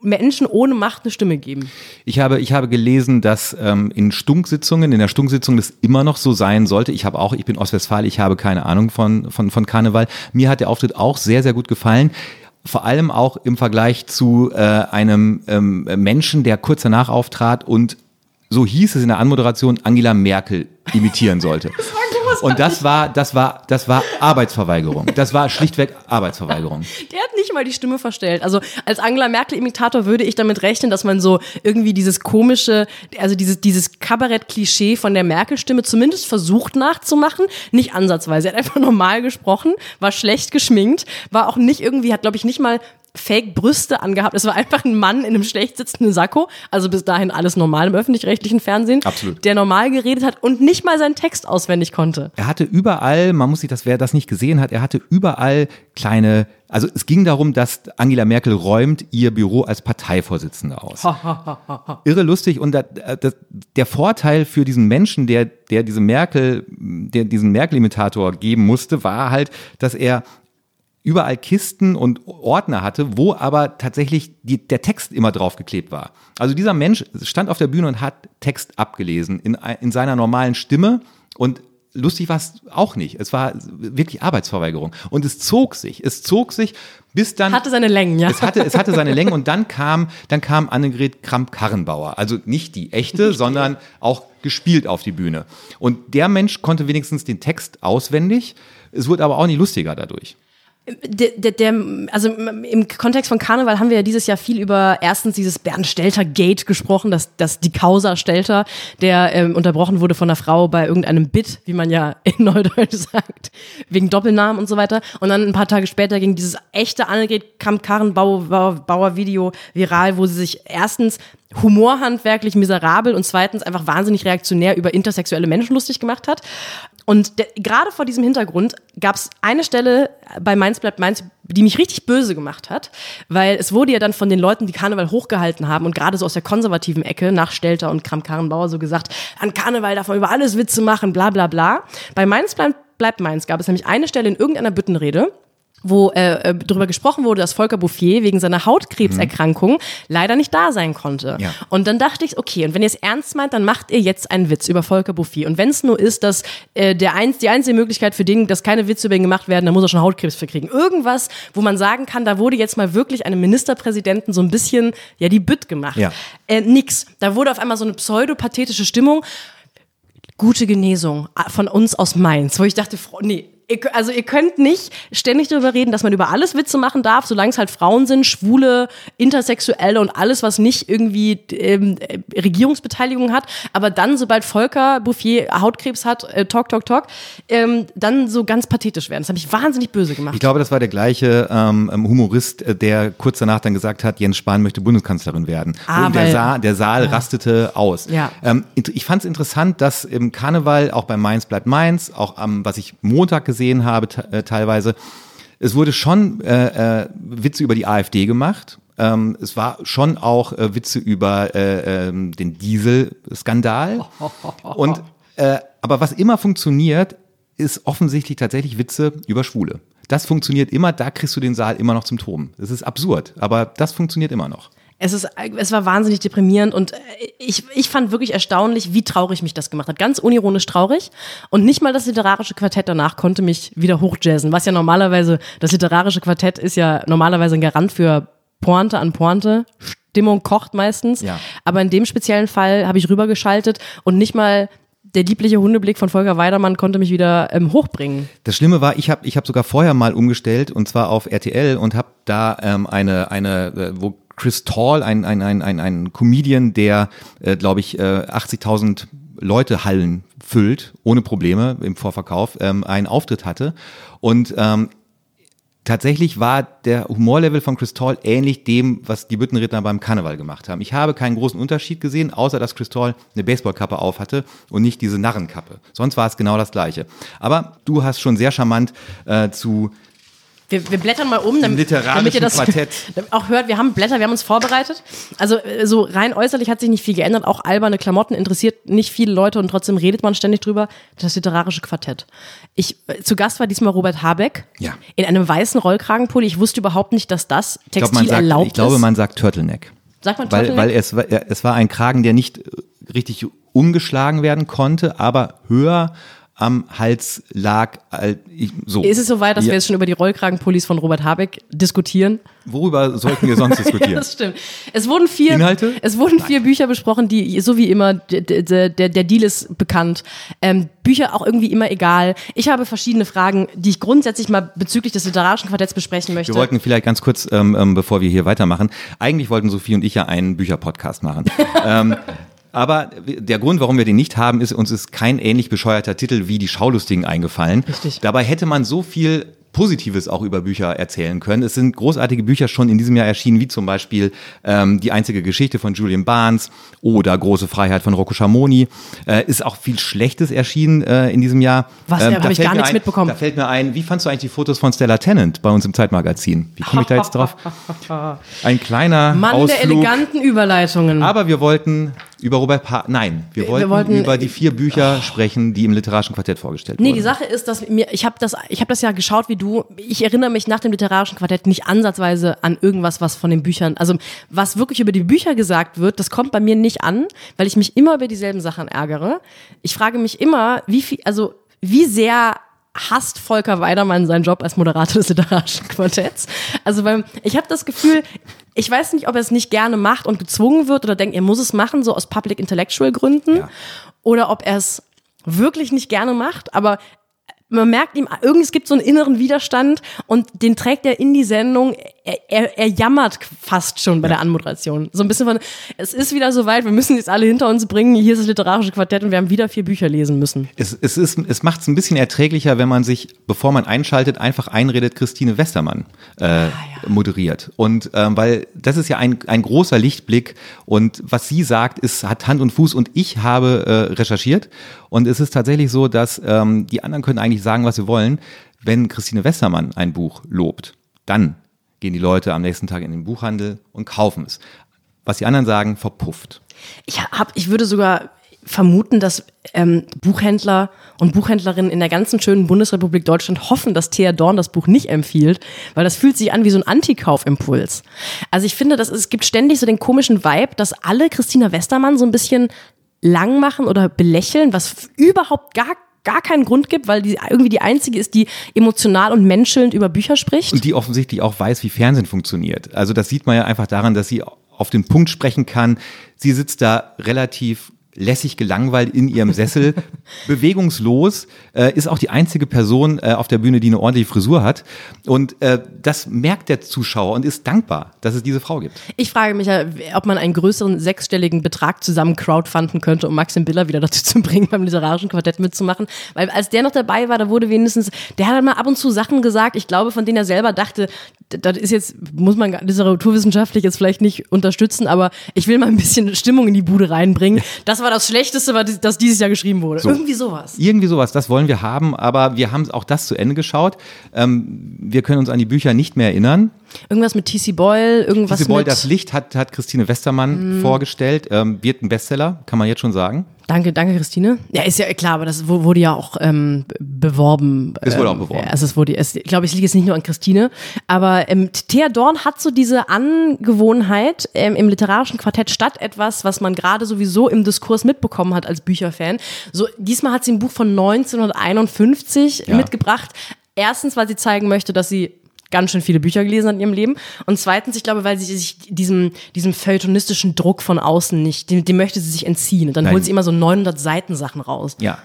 Speaker 1: Menschen ohne Macht eine Stimme geben.
Speaker 2: Ich habe, ich habe gelesen, dass ähm, in Stunksitzungen, in der Stunksitzung das immer noch so sein sollte. Ich habe auch, ich bin Ostwestfalen, ich habe keine Ahnung von, von, von Karneval. Mir hat der Auftritt auch sehr, sehr gut gefallen. Vor allem auch im Vergleich zu äh, einem ähm, Menschen, der kurz danach auftrat und so hieß es in der Anmoderation, Angela Merkel imitieren sollte. Und das war, das war, das war Arbeitsverweigerung. Das war schlichtweg Arbeitsverweigerung.
Speaker 1: Der hat nicht mal die Stimme verstellt. Also als Angela Merkel-Imitator würde ich damit rechnen, dass man so irgendwie dieses komische, also dieses, dieses Kabarett-Klischee von der Merkel-Stimme zumindest versucht nachzumachen. Nicht ansatzweise. Er hat einfach normal gesprochen, war schlecht geschminkt, war auch nicht irgendwie, hat glaube ich nicht mal Fake-Brüste angehabt. Es war einfach ein Mann in einem schlecht sitzenden Sakko. Also bis dahin alles normal im öffentlich-rechtlichen Fernsehen.
Speaker 2: Absolut.
Speaker 1: Der normal geredet hat und nicht mal seinen Text auswendig konnte.
Speaker 2: Er hatte überall, man muss sich das, wer das nicht gesehen hat, er hatte überall kleine, also es ging darum, dass Angela Merkel räumt ihr Büro als Parteivorsitzende aus. Irre lustig und da, das, der Vorteil für diesen Menschen, der, der diese Merkel, der diesen Merkel-Imitator geben musste, war halt, dass er überall Kisten und Ordner hatte, wo aber tatsächlich die, der Text immer draufgeklebt war. Also dieser Mensch stand auf der Bühne und hat Text abgelesen in, in seiner normalen Stimme und lustig war es auch nicht. Es war wirklich Arbeitsverweigerung. Und es zog sich, es zog sich bis dann.
Speaker 1: Hatte seine Längen, ja.
Speaker 2: Es hatte, es hatte seine Länge und dann kam, dann kam Annegret Kramp-Karrenbauer. Also nicht die echte, sondern auch gespielt auf die Bühne. Und der Mensch konnte wenigstens den Text auswendig. Es wurde aber auch nicht lustiger dadurch.
Speaker 1: Der, der, der, also im Kontext von Karneval haben wir ja dieses Jahr viel über erstens dieses Bernd Stelter Gate gesprochen, dass, dass die Causa Stelter, der ähm, unterbrochen wurde von einer Frau bei irgendeinem Bit, wie man ja in Neudeutsch sagt, wegen Doppelnamen und so weiter. Und dann ein paar Tage später ging dieses echte Annegret Kamp-Karrenbauer Video viral, wo sie sich erstens humorhandwerklich miserabel und zweitens einfach wahnsinnig reaktionär über intersexuelle Menschen lustig gemacht hat. Und gerade vor diesem Hintergrund gab es eine Stelle bei Mainz bleibt Mainz, die mich richtig böse gemacht hat, weil es wurde ja dann von den Leuten, die Karneval hochgehalten haben und gerade so aus der konservativen Ecke nach Stelter und Kram-Karrenbauer so gesagt, an Karneval darf man über alles Witze machen, bla bla bla. Bei Mainz bleibt Mainz gab es nämlich eine Stelle in irgendeiner Büttenrede, wo äh, äh, darüber gesprochen wurde, dass Volker Bouffier wegen seiner Hautkrebserkrankung mhm. leider nicht da sein konnte. Ja. Und dann dachte ich, okay, und wenn ihr es ernst meint, dann macht ihr jetzt einen Witz über Volker Bouffier. Und wenn es nur ist, dass äh, der eins, die einzige Möglichkeit für den, dass keine Witze über ihn gemacht werden, dann muss er schon Hautkrebs verkriegen. Irgendwas, wo man sagen kann, da wurde jetzt mal wirklich einem Ministerpräsidenten so ein bisschen ja die Bütt gemacht. Ja. Äh, nix. Da wurde auf einmal so eine pseudopathetische Stimmung. Gute Genesung äh, von uns aus Mainz, wo ich dachte, nee, ihr, also ihr könnt nicht ständig darüber reden, dass man über alles Witze machen darf, solange es halt Frauen sind, Schwule, Intersexuelle und alles, was nicht irgendwie ähm, Regierungsbeteiligung hat. Aber dann, sobald Volker Bouffier Hautkrebs hat, äh, talk, talk, talk, ähm, dann so ganz pathetisch werden. Das habe ich wahnsinnig böse gemacht.
Speaker 2: Ich glaube, das war der gleiche ähm, Humorist, äh, der kurz danach dann gesagt hat, Jens Spahn möchte Bundeskanzlerin werden. Ah, und der, Saal, der Saal ja. rastete aus. Ja. Ähm, ich fand es interessant, dass im Karneval, auch bei Mainz bleibt Mainz, auch am, was ich Montag gesehen gesehen habe, äh, teilweise. Es wurde schon äh, äh, Witze über die AfD gemacht. Ähm, es war schon auch äh, Witze über äh, äh, den Dieselskandal. Und äh, aber was immer funktioniert, ist offensichtlich tatsächlich Witze über Schwule. Das funktioniert immer, da kriegst du den Saal immer noch zum Toben. Das ist absurd, aber das funktioniert immer noch.
Speaker 1: Es, ist, es war wahnsinnig deprimierend und ich, ich fand wirklich erstaunlich, wie traurig mich das gemacht hat. Ganz unironisch traurig. Und nicht mal das literarische Quartett danach konnte mich wieder hochjazzen, was ja normalerweise, das literarische Quartett ist ja normalerweise ein Garant für Pointe an Pointe. Stimmung kocht meistens. Ja. Aber in dem speziellen Fall habe ich rübergeschaltet und nicht mal der liebliche Hundeblick von Volker Weidermann konnte mich wieder ähm, hochbringen.
Speaker 2: Das Schlimme war, ich habe ich hab sogar vorher mal umgestellt und zwar auf RTL und habe da ähm, eine, eine äh, wo Chris Tall, ein, ein, ein, ein, ein Comedian, der, äh, glaube ich, äh, 80.000 Leute Hallen füllt, ohne Probleme im Vorverkauf, ähm, einen Auftritt hatte. Und ähm, tatsächlich war der Humorlevel von Chris Tall ähnlich dem, was die Büttenredner beim Karneval gemacht haben. Ich habe keinen großen Unterschied gesehen, außer dass Chris Tall eine Baseballkappe auf hatte und nicht diese Narrenkappe. Sonst war es genau das Gleiche. Aber du hast schon sehr charmant äh, zu
Speaker 1: wir, wir blättern mal um, damit, damit ihr das Quartett. auch hört. Wir haben Blätter, wir haben uns vorbereitet. Also äh, so rein äußerlich hat sich nicht viel geändert. Auch alberne Klamotten interessiert nicht viele Leute und trotzdem redet man ständig drüber. Das literarische Quartett. Ich äh, zu Gast war diesmal Robert Habeck ja. in einem weißen Rollkragenpulli. Ich wusste überhaupt nicht, dass das Textil ich glaub, sagt, erlaubt
Speaker 2: Ich glaube, man sagt Turtleneck. Sagt man Turtleneck? Weil, weil es, es war ein Kragen, der nicht richtig umgeschlagen werden konnte, aber höher am Hals lag.
Speaker 1: So. Ist es soweit, dass ja. wir jetzt schon über die Rollkragenpullis von Robert Habeck diskutieren?
Speaker 2: Worüber sollten wir sonst diskutieren? ja,
Speaker 1: das stimmt. Es wurden vier, Inhalte? Es wurden Nein. vier Bücher besprochen, die, so wie immer, der, der, der Deal ist bekannt. Ähm, Bücher auch irgendwie immer egal. Ich habe verschiedene Fragen, die ich grundsätzlich mal bezüglich des literarischen Quartetts besprechen möchte.
Speaker 2: Wir wollten vielleicht ganz kurz, ähm, ähm bevor wir hier weitermachen, eigentlich wollten Sophie und ich ja einen Bücherpodcast machen. ähm, aber der Grund, warum wir den nicht haben, ist, uns ist kein ähnlich bescheuerter Titel wie die Schaulustigen eingefallen. Richtig. Dabei hätte man so viel Positives auch über Bücher erzählen können. Es sind großartige Bücher schon in diesem Jahr erschienen, wie zum Beispiel ähm, Die einzige Geschichte von Julian Barnes oder Große Freiheit von Rocco Schamoni. Äh, ist auch viel Schlechtes erschienen äh, in diesem Jahr.
Speaker 1: Was, ähm, habe ich gar nichts ein, mitbekommen.
Speaker 2: Da fällt mir ein, wie fandst du eigentlich die Fotos von Stella Tennant bei uns im Zeitmagazin? Wie komme ich da jetzt drauf? Ein kleiner
Speaker 1: Mann
Speaker 2: Ausflug.
Speaker 1: der eleganten Überleitungen.
Speaker 2: Aber wir wollten über Robert pa Nein, wir wollten, wir wollten, über die vier Bücher oh. sprechen, die im literarischen Quartett vorgestellt nee, wurden.
Speaker 1: Nee, die Sache ist, dass mir, ich habe das, ich habe das ja geschaut wie du. Ich erinnere mich nach dem literarischen Quartett nicht ansatzweise an irgendwas, was von den Büchern, also was wirklich über die Bücher gesagt wird, das kommt bei mir nicht an, weil ich mich immer über dieselben Sachen ärgere. Ich frage mich immer, wie viel, also wie sehr hasst Volker Weidermann seinen Job als Moderator des literarischen Quartetts. Also beim, ich habe das Gefühl, ich weiß nicht, ob er es nicht gerne macht und gezwungen wird oder denkt, er muss es machen, so aus Public Intellectual Gründen, ja. oder ob er es wirklich nicht gerne macht, aber man merkt ihm, irgendwie es gibt so einen inneren Widerstand und den trägt er in die Sendung. Er, er, er jammert fast schon bei ja. der Anmoderation. So ein bisschen von, es ist wieder soweit, wir müssen jetzt alle hinter uns bringen, hier ist das literarische Quartett und wir haben wieder vier Bücher lesen müssen.
Speaker 2: Es, es, ist, es macht es ein bisschen erträglicher, wenn man sich, bevor man einschaltet, einfach einredet, Christine Westermann äh, ah, ja. moderiert. Und ähm, weil das ist ja ein, ein großer Lichtblick und was sie sagt, ist, hat Hand und Fuß und ich habe äh, recherchiert und es ist tatsächlich so, dass ähm, die anderen können eigentlich sagen, was sie wollen. Wenn Christine Westermann ein Buch lobt, dann gehen die Leute am nächsten Tag in den Buchhandel und kaufen es. Was die anderen sagen, verpufft.
Speaker 1: Ich, hab, ich würde sogar vermuten, dass ähm, Buchhändler und Buchhändlerinnen in der ganzen schönen Bundesrepublik Deutschland hoffen, dass Thea Dorn das Buch nicht empfiehlt, weil das fühlt sich an wie so ein Antikaufimpuls. Also ich finde, dass es gibt ständig so den komischen Vibe, dass alle Christina Westermann so ein bisschen lang machen oder belächeln, was überhaupt gar gar keinen Grund gibt, weil die irgendwie die einzige ist, die emotional und menschelnd über Bücher spricht.
Speaker 2: Und die offensichtlich auch weiß, wie Fernsehen funktioniert. Also das sieht man ja einfach daran, dass sie auf den Punkt sprechen kann. Sie sitzt da relativ lässig gelangweilt in ihrem Sessel, bewegungslos, äh, ist auch die einzige Person äh, auf der Bühne, die eine ordentliche Frisur hat. Und äh, das merkt der Zuschauer und ist dankbar, dass es diese Frau gibt.
Speaker 1: Ich frage mich ja, ob man einen größeren sechsstelligen Betrag zusammen crowdfunden könnte, um Maxim Biller wieder dazu zu bringen, beim literarischen Quartett mitzumachen. Weil als der noch dabei war, da wurde wenigstens, der hat mal ab und zu Sachen gesagt, ich glaube, von denen er selber dachte, das ist jetzt, muss man literaturwissenschaftlich jetzt vielleicht nicht unterstützen, aber ich will mal ein bisschen Stimmung in die Bude reinbringen. Das war das Schlechteste, das dieses Jahr geschrieben wurde. So. Irgendwie sowas.
Speaker 2: Irgendwie sowas, das wollen wir haben, aber wir haben auch das zu Ende geschaut. Ähm, wir können uns an die Bücher nicht mehr erinnern.
Speaker 1: Irgendwas mit T.C. Boyle, irgendwas
Speaker 2: T.C. Boyle,
Speaker 1: mit
Speaker 2: das Licht hat, hat Christine Westermann mm. vorgestellt. Ähm, wird ein Bestseller, kann man jetzt schon sagen.
Speaker 1: Danke, danke, Christine. Ja, ist ja klar, aber das wurde ja auch ähm, beworben.
Speaker 2: Es wurde auch ähm, beworben.
Speaker 1: Also es wurde, es, ich glaube, es liegt jetzt nicht nur an Christine, aber ähm, Thea Dorn hat so diese Angewohnheit ähm, im literarischen Quartett statt etwas, was man gerade sowieso im Diskurs mitbekommen hat als Bücherfan. So diesmal hat sie ein Buch von 1951 ja. mitgebracht. Erstens, weil sie zeigen möchte, dass sie ganz schön viele Bücher gelesen hat in ihrem Leben. Und zweitens, ich glaube, weil sie sich diesem, diesem feuilletonistischen Druck von außen nicht, dem, dem möchte sie sich entziehen. Und dann Nein. holt sie immer so 900 Seiten Sachen raus.
Speaker 2: Ja.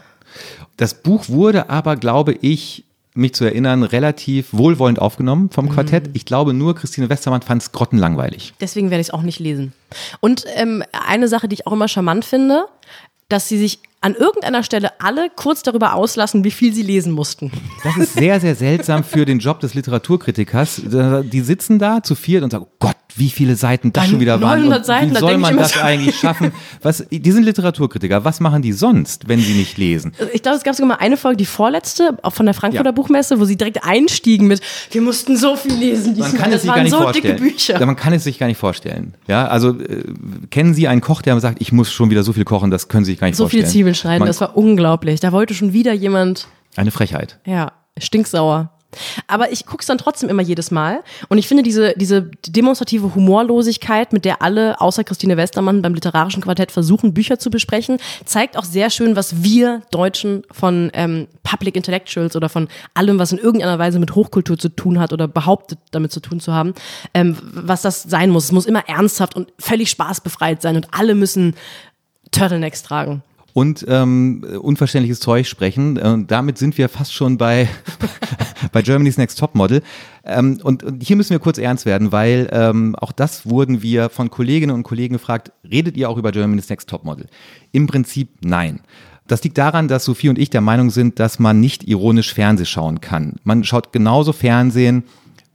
Speaker 2: Das Buch wurde aber, glaube ich, mich zu erinnern, relativ wohlwollend aufgenommen vom Quartett. Mhm. Ich glaube nur, Christine Westermann fand es grottenlangweilig.
Speaker 1: Deswegen werde ich es auch nicht lesen. Und ähm, eine Sache, die ich auch immer charmant finde, dass sie sich an irgendeiner Stelle alle kurz darüber auslassen, wie viel sie lesen mussten.
Speaker 2: Das ist sehr, sehr seltsam für den Job des Literaturkritikers. Die sitzen da zu viert und sagen, oh Gott, wie viele Seiten das schon wieder waren. Und
Speaker 1: Seiten,
Speaker 2: wie soll man das eigentlich schaffen? Was, die sind Literaturkritiker. Was machen die sonst, wenn sie nicht lesen?
Speaker 1: Ich glaube, es gab sogar mal eine Folge, die vorletzte, auch von der Frankfurter ja. Buchmesse, wo sie direkt einstiegen mit, wir mussten so viel lesen.
Speaker 2: Man kann es sich gar nicht so vorstellen. Ja, man kann es sich gar nicht vorstellen. Ja, also äh, kennen Sie einen Koch, der sagt, ich muss schon wieder so viel kochen, das können Sie sich gar nicht
Speaker 1: so
Speaker 2: vorstellen.
Speaker 1: So viele Zwiebeln schneiden, das war unglaublich. Da wollte schon wieder jemand.
Speaker 2: Eine Frechheit.
Speaker 1: Ja, stinksauer. Aber ich gucke es dann trotzdem immer jedes Mal. Und ich finde diese, diese demonstrative Humorlosigkeit, mit der alle außer Christine Westermann beim literarischen Quartett versuchen, Bücher zu besprechen, zeigt auch sehr schön, was wir Deutschen von ähm, Public Intellectuals oder von allem, was in irgendeiner Weise mit Hochkultur zu tun hat oder behauptet, damit zu tun zu haben, ähm, was das sein muss. Es muss immer ernsthaft und völlig spaßbefreit sein und alle müssen Turtlenecks tragen
Speaker 2: und ähm, unverständliches Zeug sprechen. Und damit sind wir fast schon bei, bei Germany's Next Topmodel. Ähm, und, und hier müssen wir kurz ernst werden, weil ähm, auch das wurden wir von Kolleginnen und Kollegen gefragt, redet ihr auch über Germany's Next Topmodel? Im Prinzip nein. Das liegt daran, dass Sophie und ich der Meinung sind, dass man nicht ironisch Fernsehen schauen kann. Man schaut genauso Fernsehen,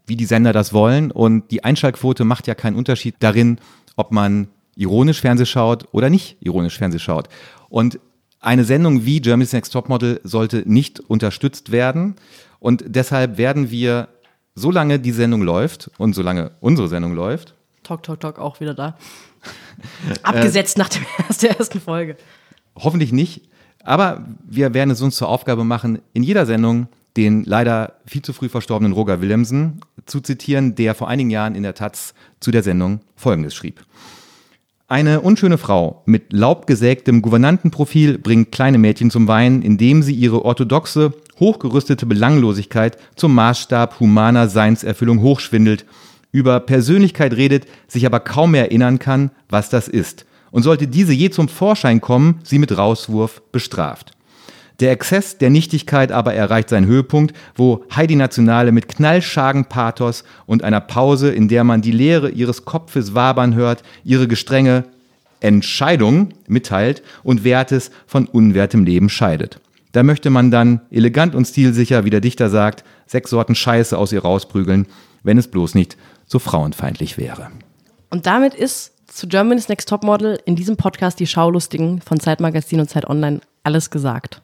Speaker 2: wie die Sender das wollen. Und die Einschaltquote macht ja keinen Unterschied darin, ob man ironisch Fernsehen schaut oder nicht ironisch Fernsehen schaut. Und eine Sendung wie Germany's Next Topmodel sollte nicht unterstützt werden. Und deshalb werden wir, solange die Sendung läuft und solange unsere Sendung läuft.
Speaker 1: Talk, Talk, Talk auch wieder da. Abgesetzt nach der ersten Folge.
Speaker 2: Hoffentlich nicht. Aber wir werden es uns zur Aufgabe machen, in jeder Sendung den leider viel zu früh verstorbenen Roger Willemsen zu zitieren, der vor einigen Jahren in der Taz zu der Sendung Folgendes schrieb. Eine unschöne Frau mit laubgesägtem Gouvernantenprofil bringt kleine Mädchen zum Weinen, indem sie ihre orthodoxe, hochgerüstete Belanglosigkeit zum Maßstab humaner Seinserfüllung hochschwindelt, über Persönlichkeit redet, sich aber kaum mehr erinnern kann, was das ist. Und sollte diese je zum Vorschein kommen, sie mit Rauswurf bestraft. Der Exzess der Nichtigkeit aber erreicht seinen Höhepunkt, wo Heidi Nationale mit knallschagen Pathos und einer Pause, in der man die Leere ihres Kopfes wabern hört, ihre gestrenge Entscheidung mitteilt und Wertes von unwertem Leben scheidet. Da möchte man dann elegant und stilsicher, wie der Dichter sagt, sechs Sorten Scheiße aus ihr rausprügeln, wenn es bloß nicht so frauenfeindlich wäre.
Speaker 1: Und damit ist zu Germany's Next Topmodel in diesem Podcast die Schaulustigen von Zeitmagazin und Zeit Online alles gesagt.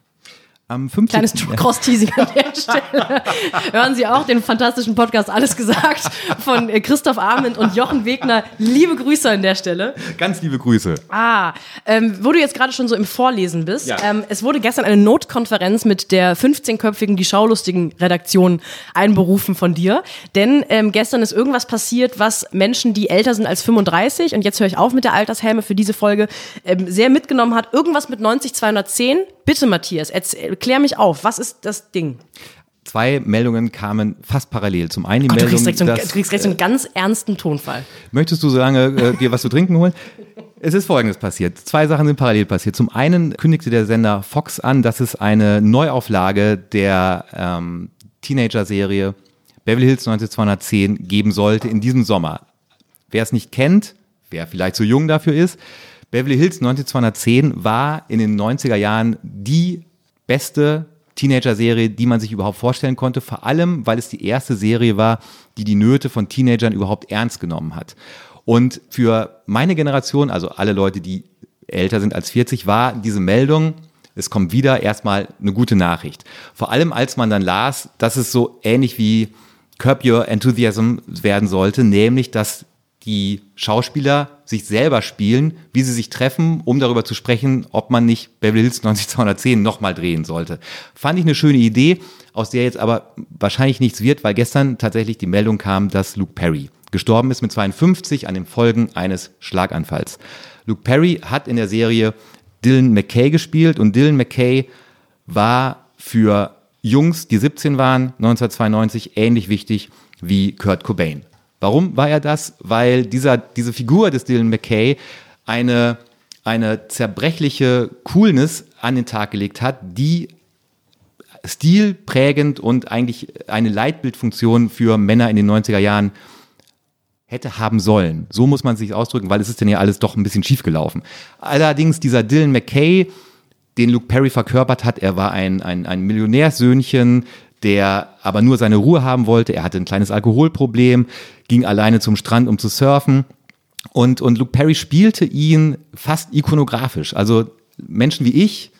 Speaker 2: Am 15.
Speaker 1: Kleines Cross-Teasing an der Stelle. Hören Sie auch den fantastischen Podcast Alles gesagt von äh, Christoph Arment und Jochen Wegner. Liebe Grüße an der Stelle.
Speaker 2: Ganz liebe Grüße.
Speaker 1: Ah, ähm, wo du jetzt gerade schon so im Vorlesen bist.
Speaker 2: Ja.
Speaker 1: Ähm, es wurde gestern eine Notkonferenz mit der 15-köpfigen Die Schaulustigen Redaktion einberufen von dir. Denn ähm, gestern ist irgendwas passiert, was Menschen, die älter sind als 35, und jetzt höre ich auf mit der Altershelme für diese Folge, ähm, sehr mitgenommen hat. Irgendwas mit 90 210. Bitte, Matthias, erzähl, klär mich auf. Was ist das Ding?
Speaker 2: Zwei Meldungen kamen fast parallel. Zum einen die
Speaker 1: Oh, du,
Speaker 2: Meldung,
Speaker 1: kriegst direkt so einen,
Speaker 2: dass,
Speaker 1: du kriegst direkt so einen ganz ernsten Tonfall.
Speaker 2: Möchtest du so lange äh, dir was zu trinken holen? Es ist Folgendes passiert. Zwei Sachen sind parallel passiert. Zum einen kündigte der Sender Fox an, dass es eine Neuauflage der ähm, Teenager-Serie Beverly Hills 90210 geben sollte in diesem Sommer. Wer es nicht kennt, wer vielleicht zu jung dafür ist, Beverly Hills 90210 war in den 90er Jahren die beste Teenager-Serie, die man sich überhaupt vorstellen konnte, vor allem, weil es die erste Serie war, die die Nöte von Teenagern überhaupt ernst genommen hat. Und für meine Generation, also alle Leute, die älter sind als 40, war diese Meldung, es kommt wieder erstmal eine gute Nachricht. Vor allem, als man dann las, dass es so ähnlich wie Curb Your Enthusiasm werden sollte, nämlich, dass die Schauspieler sich selber spielen, wie sie sich treffen, um darüber zu sprechen, ob man nicht Beverly Hills 90210 nochmal drehen sollte. Fand ich eine schöne Idee, aus der jetzt aber wahrscheinlich nichts wird, weil gestern tatsächlich die Meldung kam, dass Luke Perry gestorben ist mit 52 an den Folgen eines Schlaganfalls. Luke Perry hat in der Serie Dylan McKay gespielt und Dylan McKay war für Jungs, die 17 waren, 1992 ähnlich wichtig wie Kurt Cobain. Warum war er das? Weil dieser, diese Figur des Dylan McKay eine, eine zerbrechliche Coolness an den Tag gelegt hat, die stilprägend und eigentlich eine Leitbildfunktion für Männer in den 90er Jahren hätte haben sollen. So muss man sich ausdrücken, weil es ist denn ja alles doch ein bisschen schief gelaufen. Allerdings dieser Dylan McKay, den Luke Perry verkörpert hat, er war ein, ein, ein Millionärssöhnchen, der aber nur seine Ruhe haben wollte. Er hatte ein kleines Alkoholproblem, ging alleine zum Strand, um zu surfen. Und, und Luke Perry spielte ihn fast ikonografisch. Also Menschen wie ich,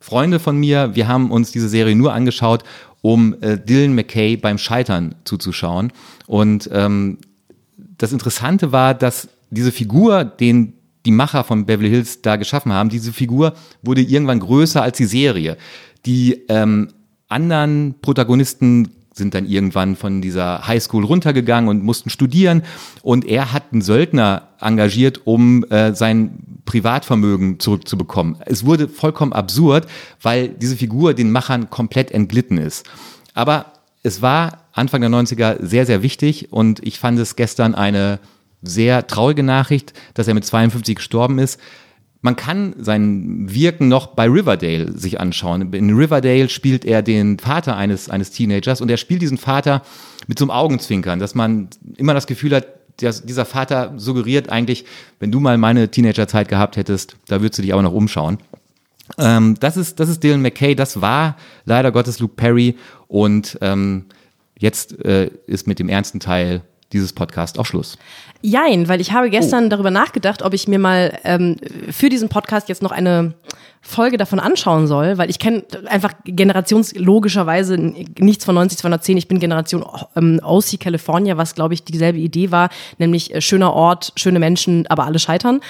Speaker 2: Freunde von mir, wir haben uns diese Serie nur angeschaut, um äh, Dylan McKay beim Scheitern zuzuschauen. Und ähm, das Interessante war, dass diese Figur, den die Macher von Beverly Hills da geschaffen haben, diese Figur wurde irgendwann größer als die Serie. Die ähm, anderen Protagonisten sind dann irgendwann von dieser Highschool runtergegangen und mussten studieren. Und er hat einen Söldner engagiert, um äh, sein Privatvermögen zurückzubekommen. Es wurde vollkommen absurd, weil diese Figur den Machern komplett entglitten ist. Aber es war Anfang der 90er sehr, sehr wichtig und ich fand es gestern eine sehr traurige Nachricht, dass er mit 52 gestorben ist. Man kann sein Wirken noch bei Riverdale sich anschauen. In Riverdale spielt er den Vater eines, eines Teenagers und er spielt diesen Vater mit so einem Augenzwinkern, dass man immer das Gefühl hat, dass dieser Vater suggeriert eigentlich, wenn du mal meine Teenagerzeit gehabt hättest, da würdest du dich aber noch umschauen. Ähm, das, ist, das ist Dylan McKay, das war leider Gottes Luke Perry und ähm, jetzt äh, ist mit dem ernsten Teil dieses Podcast auch Schluss.
Speaker 1: Jein, weil ich habe gestern oh. darüber nachgedacht, ob ich mir mal ähm, für diesen Podcast jetzt noch eine Folge davon anschauen soll, weil ich kenne einfach generationslogischerweise nichts von 90 210. Ich bin Generation ähm, OC California, was glaube ich dieselbe Idee war, nämlich äh, schöner Ort, schöne Menschen, aber alle scheitern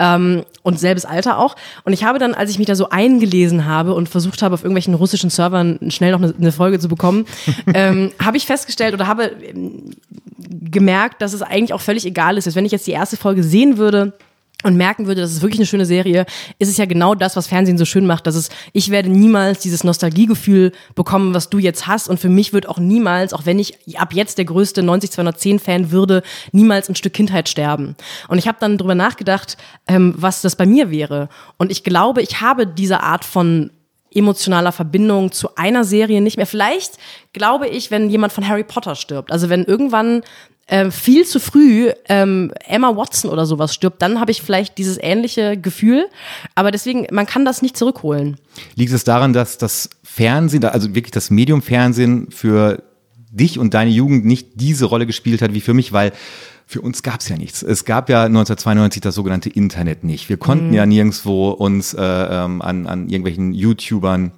Speaker 1: ähm, und selbes Alter auch. Und ich habe dann, als ich mich da so eingelesen habe und versucht habe, auf irgendwelchen russischen Servern schnell noch eine, eine Folge zu bekommen, ähm, habe ich festgestellt oder habe ähm, gemerkt, dass es eigentlich auch völlig egal ist. Wenn ich jetzt die erste Folge sehen würde, und merken würde, das ist wirklich eine schöne Serie, ist es ja genau das, was Fernsehen so schön macht, dass es, ich werde niemals dieses Nostalgiegefühl bekommen, was du jetzt hast und für mich wird auch niemals, auch wenn ich ab jetzt der größte 90-210-Fan würde, niemals ein Stück Kindheit sterben. Und ich habe dann drüber nachgedacht, ähm, was das bei mir wäre und ich glaube, ich habe diese Art von emotionaler Verbindung zu einer Serie nicht mehr. Vielleicht glaube ich, wenn jemand von Harry Potter stirbt, also wenn irgendwann äh, viel zu früh ähm, Emma Watson oder sowas stirbt, dann habe ich vielleicht dieses ähnliche Gefühl. Aber deswegen, man kann das nicht zurückholen.
Speaker 2: Liegt es daran, dass das Fernsehen, also wirklich das Medium Fernsehen für dich und deine Jugend nicht diese Rolle gespielt hat wie für mich, weil für uns gab es ja nichts. Es gab ja 1992 das sogenannte Internet nicht. Wir konnten mhm. ja nirgendwo uns äh, ähm, an, an irgendwelchen YouTubern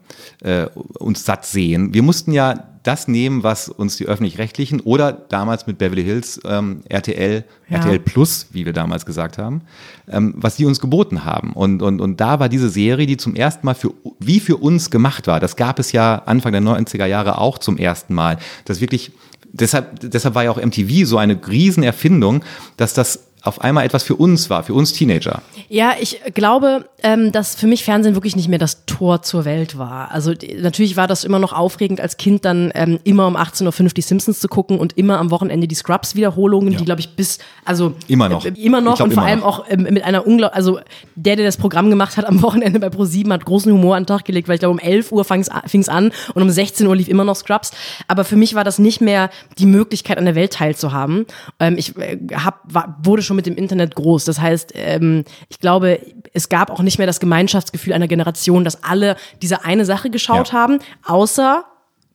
Speaker 2: äh, uns satt sehen. Wir mussten ja das nehmen, was uns die öffentlich-rechtlichen oder damals mit Beverly Hills ähm, RTL, ja. RTL Plus, wie wir damals gesagt haben, ähm, was die uns geboten haben. Und, und, und da war diese Serie, die zum ersten Mal für, wie für uns gemacht war. Das gab es ja Anfang der 90er Jahre auch zum ersten Mal. Das wirklich deshalb, deshalb war ja auch MTV so eine Riesenerfindung, dass das auf einmal etwas für uns war, für uns Teenager.
Speaker 1: Ja, ich glaube, ähm, dass für mich Fernsehen wirklich nicht mehr das Tor zur Welt war. Also natürlich war das immer noch aufregend als Kind dann ähm, immer um 18.05 Uhr die Simpsons zu gucken und immer am Wochenende die Scrubs-Wiederholungen, ja. die glaube ich bis, also
Speaker 2: immer noch,
Speaker 1: äh, immer noch und vor allem noch. auch ähm, mit einer unglaublich, also der, der das Programm gemacht hat am Wochenende bei Pro7 hat großen Humor an den Tag gelegt, weil ich glaube um 11 Uhr fing es an und um 16 Uhr lief immer noch Scrubs. Aber für mich war das nicht mehr die Möglichkeit an der Welt teilzuhaben. Ähm, ich äh, hab, war, wurde schon schon mit dem Internet groß. Das heißt, ähm, ich glaube, es gab auch nicht mehr das Gemeinschaftsgefühl einer Generation, dass alle diese eine Sache geschaut ja. haben, außer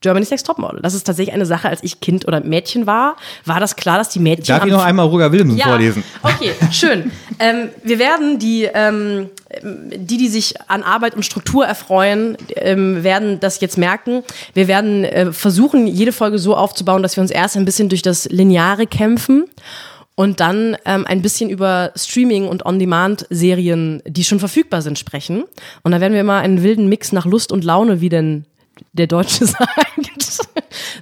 Speaker 1: Germany's Next Topmodel. Das ist tatsächlich eine Sache, als ich Kind oder Mädchen war, war das klar, dass die Mädchen.
Speaker 2: Darf ich noch einmal Roger Willemsen
Speaker 1: ja,
Speaker 2: vorlesen?
Speaker 1: Okay, schön. ähm, wir werden die, ähm, die, die sich an Arbeit und Struktur erfreuen, ähm, werden das jetzt merken. Wir werden äh, versuchen, jede Folge so aufzubauen, dass wir uns erst ein bisschen durch das Lineare kämpfen und dann ähm, ein bisschen über Streaming und On-Demand-Serien, die schon verfügbar sind, sprechen. Und da werden wir immer einen wilden Mix nach Lust und Laune, wie denn der Deutsche sagt.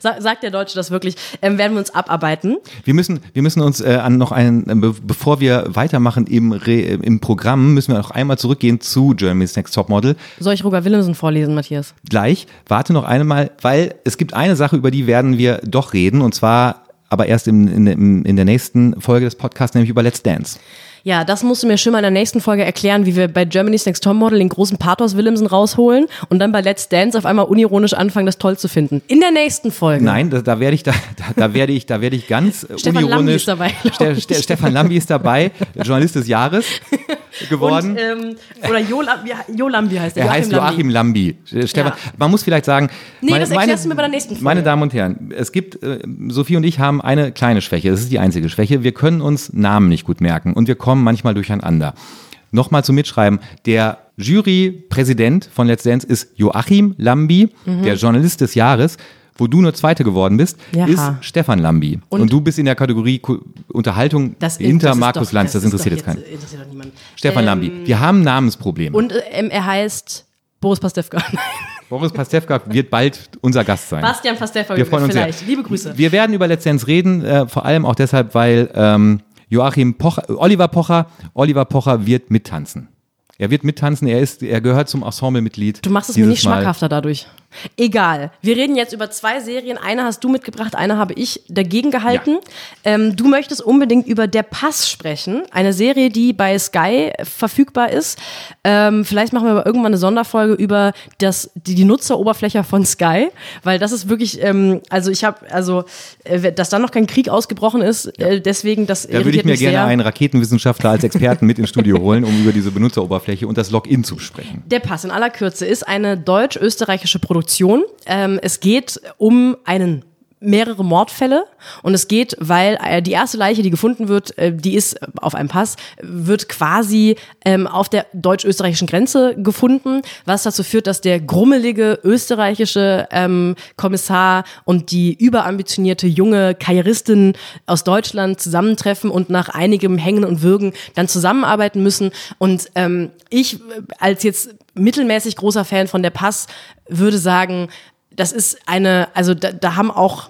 Speaker 1: sagt der Deutsche das wirklich, ähm, werden wir uns abarbeiten.
Speaker 2: Wir müssen, wir müssen uns äh, an noch einen, äh, bevor wir weitermachen im, Re, im Programm, müssen wir noch einmal zurückgehen zu Germany's Next Topmodel.
Speaker 1: Soll ich Roger Willemsen vorlesen, Matthias?
Speaker 2: Gleich, warte noch einmal, weil es gibt eine Sache, über die werden wir doch reden, und zwar aber erst in, in, in der nächsten Folge des Podcasts, nämlich über Let's Dance.
Speaker 1: Ja, das musst du mir schon mal in der nächsten Folge erklären, wie wir bei Germany's Next Top Model den großen Pathos Willemsen rausholen und dann bei Let's Dance auf einmal unironisch anfangen, das toll zu finden. In der nächsten Folge.
Speaker 2: Nein, da, da werde ich da, da, werde ich, da werde ich ganz
Speaker 1: Stefan
Speaker 2: unironisch.
Speaker 1: Lambi ist dabei.
Speaker 2: Ste Ste Stefan Lambi ist dabei, Journalist des Jahres geworden.
Speaker 1: Und, ähm, oder Jo, jo Lambi heißt
Speaker 2: er. Er heißt Joachim Lambi. Lambi. Stefan, ja. man muss vielleicht sagen.
Speaker 1: Nee, meine, das erklärst meine, du mir bei der nächsten Folge.
Speaker 2: Meine Damen und Herren, es gibt, äh, Sophie und ich haben eine kleine Schwäche. Das ist die einzige Schwäche. Wir können uns Namen nicht gut merken und wir kommen manchmal durcheinander. Nochmal zum Mitschreiben. Der Jurypräsident von Let's Dance ist Joachim Lambi, mhm. der Journalist des Jahres wo du nur Zweite geworden bist, Jaha. ist Stefan Lambi. Und, und, du bist in der Kategorie Unterhaltung
Speaker 1: das,
Speaker 2: hinter
Speaker 1: das
Speaker 2: Markus
Speaker 1: doch,
Speaker 2: Lanz. Das, das interessiert jetzt keinen. Interessiert doch. Stefan ähm, Lambi. Wir haben Namensprobleme.
Speaker 1: Und ähm, er heißt Boris Pastewka.
Speaker 2: Boris Pastewka wird bald unser Gast sein.
Speaker 1: Bastian Pastewka,
Speaker 2: wir freuen uns
Speaker 1: vielleicht.
Speaker 2: Sehr.
Speaker 1: Liebe Grüße.
Speaker 2: Wir werden über Let's Dance reden, äh, vor allem auch deshalb, weil ähm, Joachim Pocher, Oliver Pocher, Oliver Pocher wird mittanzen. Er wird mittanzen, er ist, er gehört zum Ensemblemitglied.
Speaker 1: Du machst es mir nicht schmackhafter dadurch. Egal. Wir reden jetzt über zwei Serien. Eine hast du mitgebracht, eine habe ich dagegen gehalten. Ja. Ähm, du möchtest unbedingt über Der Pass sprechen. Eine Serie, die bei Sky verfügbar ist. Ähm, vielleicht machen wir aber irgendwann eine Sonderfolge über das, die, die Nutzeroberfläche von Sky, weil das ist wirklich, ähm, also ich habe, also, äh, dass da noch kein Krieg ausgebrochen ist, äh, deswegen das.
Speaker 2: Da würde ich mir gerne einen Raketenwissenschaftler als Experten mit ins Studio holen, um über diese Benutzeroberfläche und das Login zu sprechen.
Speaker 1: Der Pass in aller Kürze ist eine deutsch-österreichische Produktion Produktion. Ähm, es geht um einen mehrere Mordfälle und es geht, weil äh, die erste Leiche, die gefunden wird, äh, die ist auf einem Pass, wird quasi ähm, auf der deutsch-österreichischen Grenze gefunden, was dazu führt, dass der grummelige österreichische ähm, Kommissar und die überambitionierte junge Karrieristin aus Deutschland zusammentreffen und nach einigem Hängen und Würgen dann zusammenarbeiten müssen. Und ähm, ich als jetzt mittelmäßig großer Fan von der Pass würde sagen, das ist eine, also da, da haben auch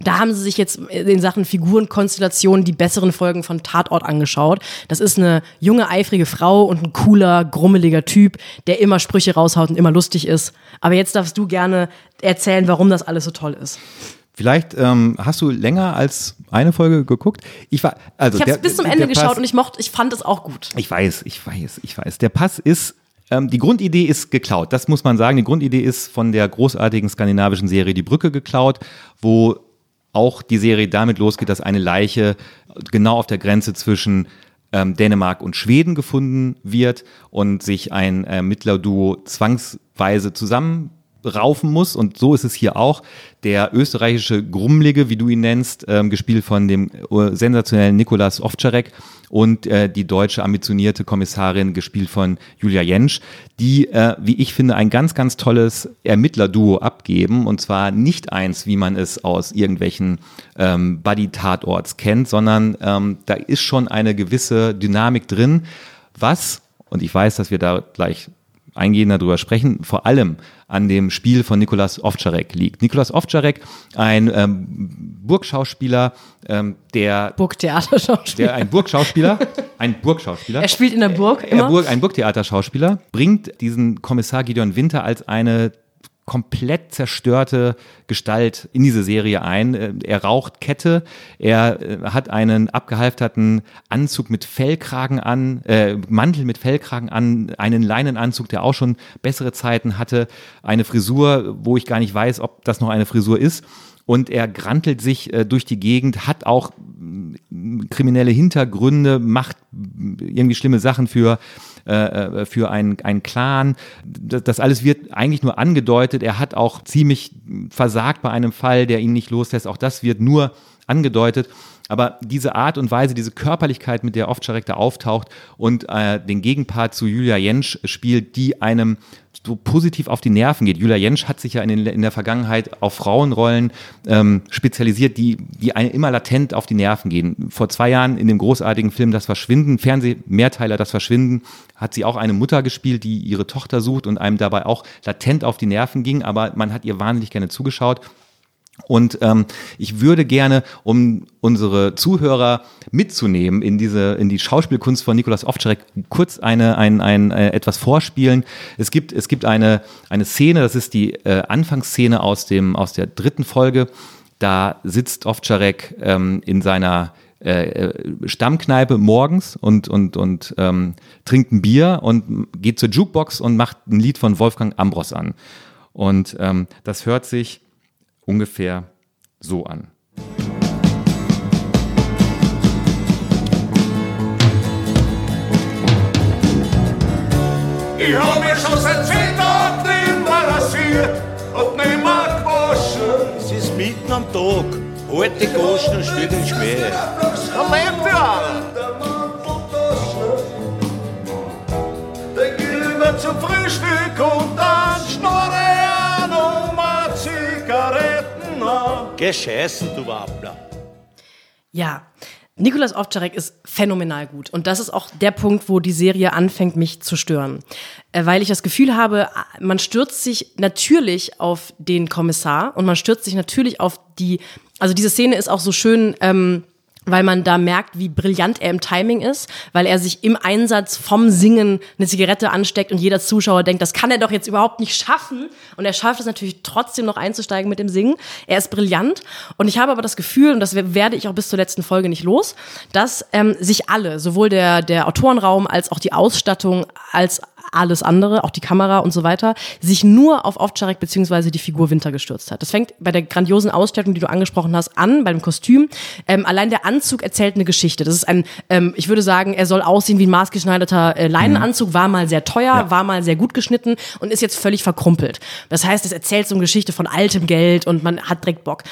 Speaker 1: da haben sie sich jetzt in Sachen Figurenkonstellation die besseren Folgen von Tatort angeschaut. Das ist eine junge, eifrige Frau und ein cooler, grummeliger Typ, der immer Sprüche raushaut und immer lustig ist. Aber jetzt darfst du gerne erzählen, warum das alles so toll ist.
Speaker 2: Vielleicht ähm, hast du länger als eine Folge geguckt. Ich war also
Speaker 1: ich habe bis zum Ende geschaut Pass, und ich mochte, ich fand es auch gut.
Speaker 2: Ich weiß, ich weiß, ich weiß. Der Pass ist ähm, die Grundidee ist geklaut, das muss man sagen. Die Grundidee ist von der großartigen skandinavischen Serie Die Brücke geklaut, wo auch die Serie damit losgeht, dass eine Leiche genau auf der Grenze zwischen ähm, Dänemark und Schweden gefunden wird und sich ein Ermittlerduo zwangsweise zusammen raufen muss. Und so ist es hier auch. Der österreichische Grummlige, wie du ihn nennst, ähm, gespielt von dem äh, sensationellen Nikolas Ovtcharek und äh, die deutsche ambitionierte Kommissarin, gespielt von Julia Jentsch, die, äh, wie ich finde, ein ganz, ganz tolles Ermittlerduo abgeben. Und zwar nicht eins, wie man es aus irgendwelchen ähm, Buddy-Tatorts kennt, sondern ähm, da ist schon eine gewisse Dynamik drin, was, und ich weiß, dass wir da gleich eingehender darüber sprechen, vor allem an dem Spiel von Nikolas Ovtcharek liegt. Nikolas Ovtcharek, ein ähm, Burgschauspieler, ähm, der
Speaker 1: Burgtheaterschauspieler,
Speaker 2: der ein Burgschauspieler, ein Burgschauspieler.
Speaker 1: Er spielt in der Burg immer.
Speaker 2: Er Burg, ein Burgtheaterschauspieler bringt diesen Kommissar Gideon Winter als eine komplett zerstörte Gestalt in diese Serie ein. Äh, er raucht Kette, er äh, hat einen abgehalfterten Anzug mit Fellkragen an, äh, Mantel mit Fellkragen an, einen Leinenanzug, der auch schon bessere Zeiten hatte, eine Frisur, wo ich gar nicht weiß, ob das noch eine Frisur ist. Und er grantelt sich äh, durch die Gegend, hat auch mm, kriminelle Hintergründe, macht irgendwie schlimme Sachen für äh, äh, für einen, einen Clan. Das, das alles wird eigentlich nur angedeutet. Er hat auch ziemlich versagt bei einem Fall, der ihn nicht loslässt. Auch das wird nur angedeutet. Aber diese Art und Weise, diese Körperlichkeit, mit der Ovtcharek da auftaucht und äh, den Gegenpart zu Julia Jentsch spielt, die einem so positiv auf die Nerven geht. Julia Jentsch hat sich ja in, den, in der Vergangenheit auf Frauenrollen ähm, spezialisiert, die, die einem immer latent auf die Nerven gehen. Vor zwei Jahren in dem großartigen Film Das Verschwinden, Fernsehmehrteiler Das Verschwinden, hat sie auch eine Mutter gespielt, die ihre Tochter sucht und einem dabei auch latent auf die Nerven ging, aber man hat ihr wahnsinnig gerne zugeschaut. Und ähm, ich würde gerne, um unsere Zuhörer mitzunehmen in diese in die Schauspielkunst von Nikolaus Ovtcharek, kurz eine ein, ein äh, etwas vorspielen. Es gibt es gibt eine eine Szene, das ist die äh, Anfangsszene aus dem aus der dritten Folge. Da sitzt Ovtcharek ähm, in seiner äh, äh, Stammkneipe morgens und, und, und ähm, trinkt ein Bier und geht zur Jukebox und macht ein Lied von Wolfgang Ambros an. Und ähm, das hört sich ungefähr so an.
Speaker 4: Ich hab mir schon seit zehn Tagen nimmer rasiert und nimmer gewaschen.
Speaker 5: Es ist mitten am Tag. Alte Goschen steht in Schmäh.
Speaker 4: Da lebt ja einer. Dann gehen wir zum Frühstück an.
Speaker 5: Geh scheißen, du Wappler.
Speaker 1: Ja, Nikolas Ovtcharek ist phänomenal gut. Und das ist auch der Punkt, wo die Serie anfängt, mich zu stören. Äh, weil ich das Gefühl habe, man stürzt sich natürlich auf den Kommissar und man stürzt sich natürlich auf die, also diese Szene ist auch so schön, ähm, weil man da merkt, wie brillant er im Timing ist, weil er sich im Einsatz vom Singen eine Zigarette ansteckt und jeder Zuschauer denkt, das kann er doch jetzt überhaupt nicht schaffen. Und er schafft es natürlich trotzdem noch einzusteigen mit dem Singen. Er ist brillant. Und ich habe aber das Gefühl, und das werde ich auch bis zur letzten Folge nicht los, dass ähm, sich alle, sowohl der, der Autorenraum als auch die Ausstattung, als alles andere, auch die Kamera und so weiter, sich nur auf Ovtcharek beziehungsweise die Figur Winter gestürzt hat. Das fängt bei der grandiosen Ausstattung, die du angesprochen hast, an, beim Kostüm. Ähm, allein der Anzug erzählt eine Geschichte. Das ist ein, ähm, ich würde sagen, er soll aussehen wie ein maßgeschneiderter äh, Leinenanzug, war mal sehr teuer, ja. war mal sehr gut geschnitten und ist jetzt völlig verkrumpelt. Das heißt, es erzählt so eine Geschichte von altem Geld und man hat direkt Bock.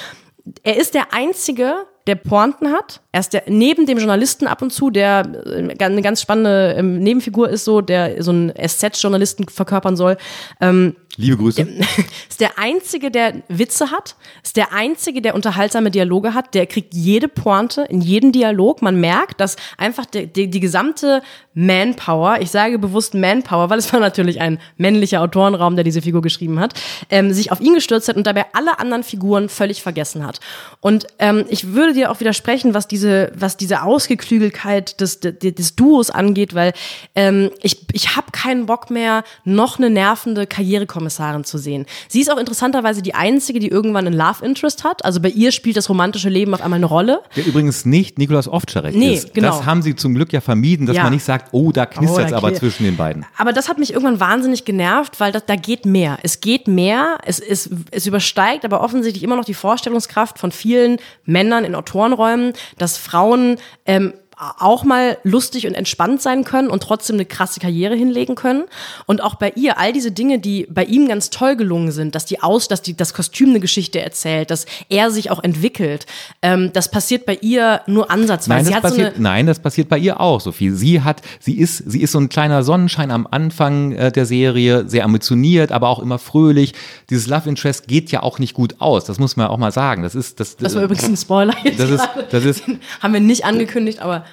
Speaker 1: Er ist der einzige, der Pointen hat. Er ist der, neben dem Journalisten ab und zu, der äh, eine ganz spannende ähm, Nebenfigur ist, so, der so einen SZ-Journalisten verkörpern soll. Ähm,
Speaker 2: Liebe Grüße.
Speaker 1: Ist der einzige, der Witze hat, ist der einzige, der unterhaltsame Dialoge hat, der kriegt jede Pointe in jedem Dialog. Man merkt, dass einfach die, die, die gesamte Manpower, ich sage bewusst Manpower, weil es war natürlich ein männlicher Autorenraum, der diese Figur geschrieben hat, ähm, sich auf ihn gestürzt hat und dabei alle anderen Figuren völlig vergessen hat. Und ähm, ich würde dir auch widersprechen, was diese, was diese Ausgeklügelkeit des, des, des Duos angeht, weil ähm, ich, ich habe keinen Bock mehr, noch eine nervende Karriere Kriminalkommissarin zu sehen. Sie ist auch interessanterweise die einzige, die irgendwann einen Love Interest hat. Also bei ihr spielt das romantische Leben auf einmal eine Rolle.
Speaker 2: Der übrigens nicht Nikolaus Ovtcharek
Speaker 1: Nee,
Speaker 2: ist.
Speaker 1: genau.
Speaker 2: Das haben sie zum Glück ja vermieden, dass
Speaker 1: Ja.
Speaker 2: man nicht sagt, oh, da knistert es
Speaker 1: Oh, da
Speaker 2: aber zwischen den beiden.
Speaker 1: Aber das hat mich irgendwann wahnsinnig genervt, weil das, da geht mehr. Es geht mehr, es, es, es übersteigt aber offensichtlich immer noch die Vorstellungskraft von vielen Männern in Autorenräumen, dass Frauen ähm, auch mal lustig und entspannt sein können und trotzdem eine krasse Karriere hinlegen können. Und auch bei ihr, all diese Dinge, die bei ihm ganz toll gelungen sind, dass die aus, dass die, das Kostüm eine Geschichte erzählt, dass er sich auch entwickelt, ähm, das passiert bei ihr nur ansatzweise.
Speaker 2: Nein das,
Speaker 1: so
Speaker 2: passiert,
Speaker 1: eine,
Speaker 2: nein, das passiert bei ihr auch, Sophie. Sie hat, sie ist, sie ist so ein kleiner Sonnenschein am Anfang äh, der Serie, sehr ambitioniert, aber auch immer fröhlich. Dieses Love Interest geht ja auch nicht gut aus. Das muss man auch mal sagen. Das ist, das,
Speaker 1: das war übrigens ein Spoiler. Jetzt
Speaker 2: das ist, das ist,
Speaker 1: Haben wir nicht angekündigt, aber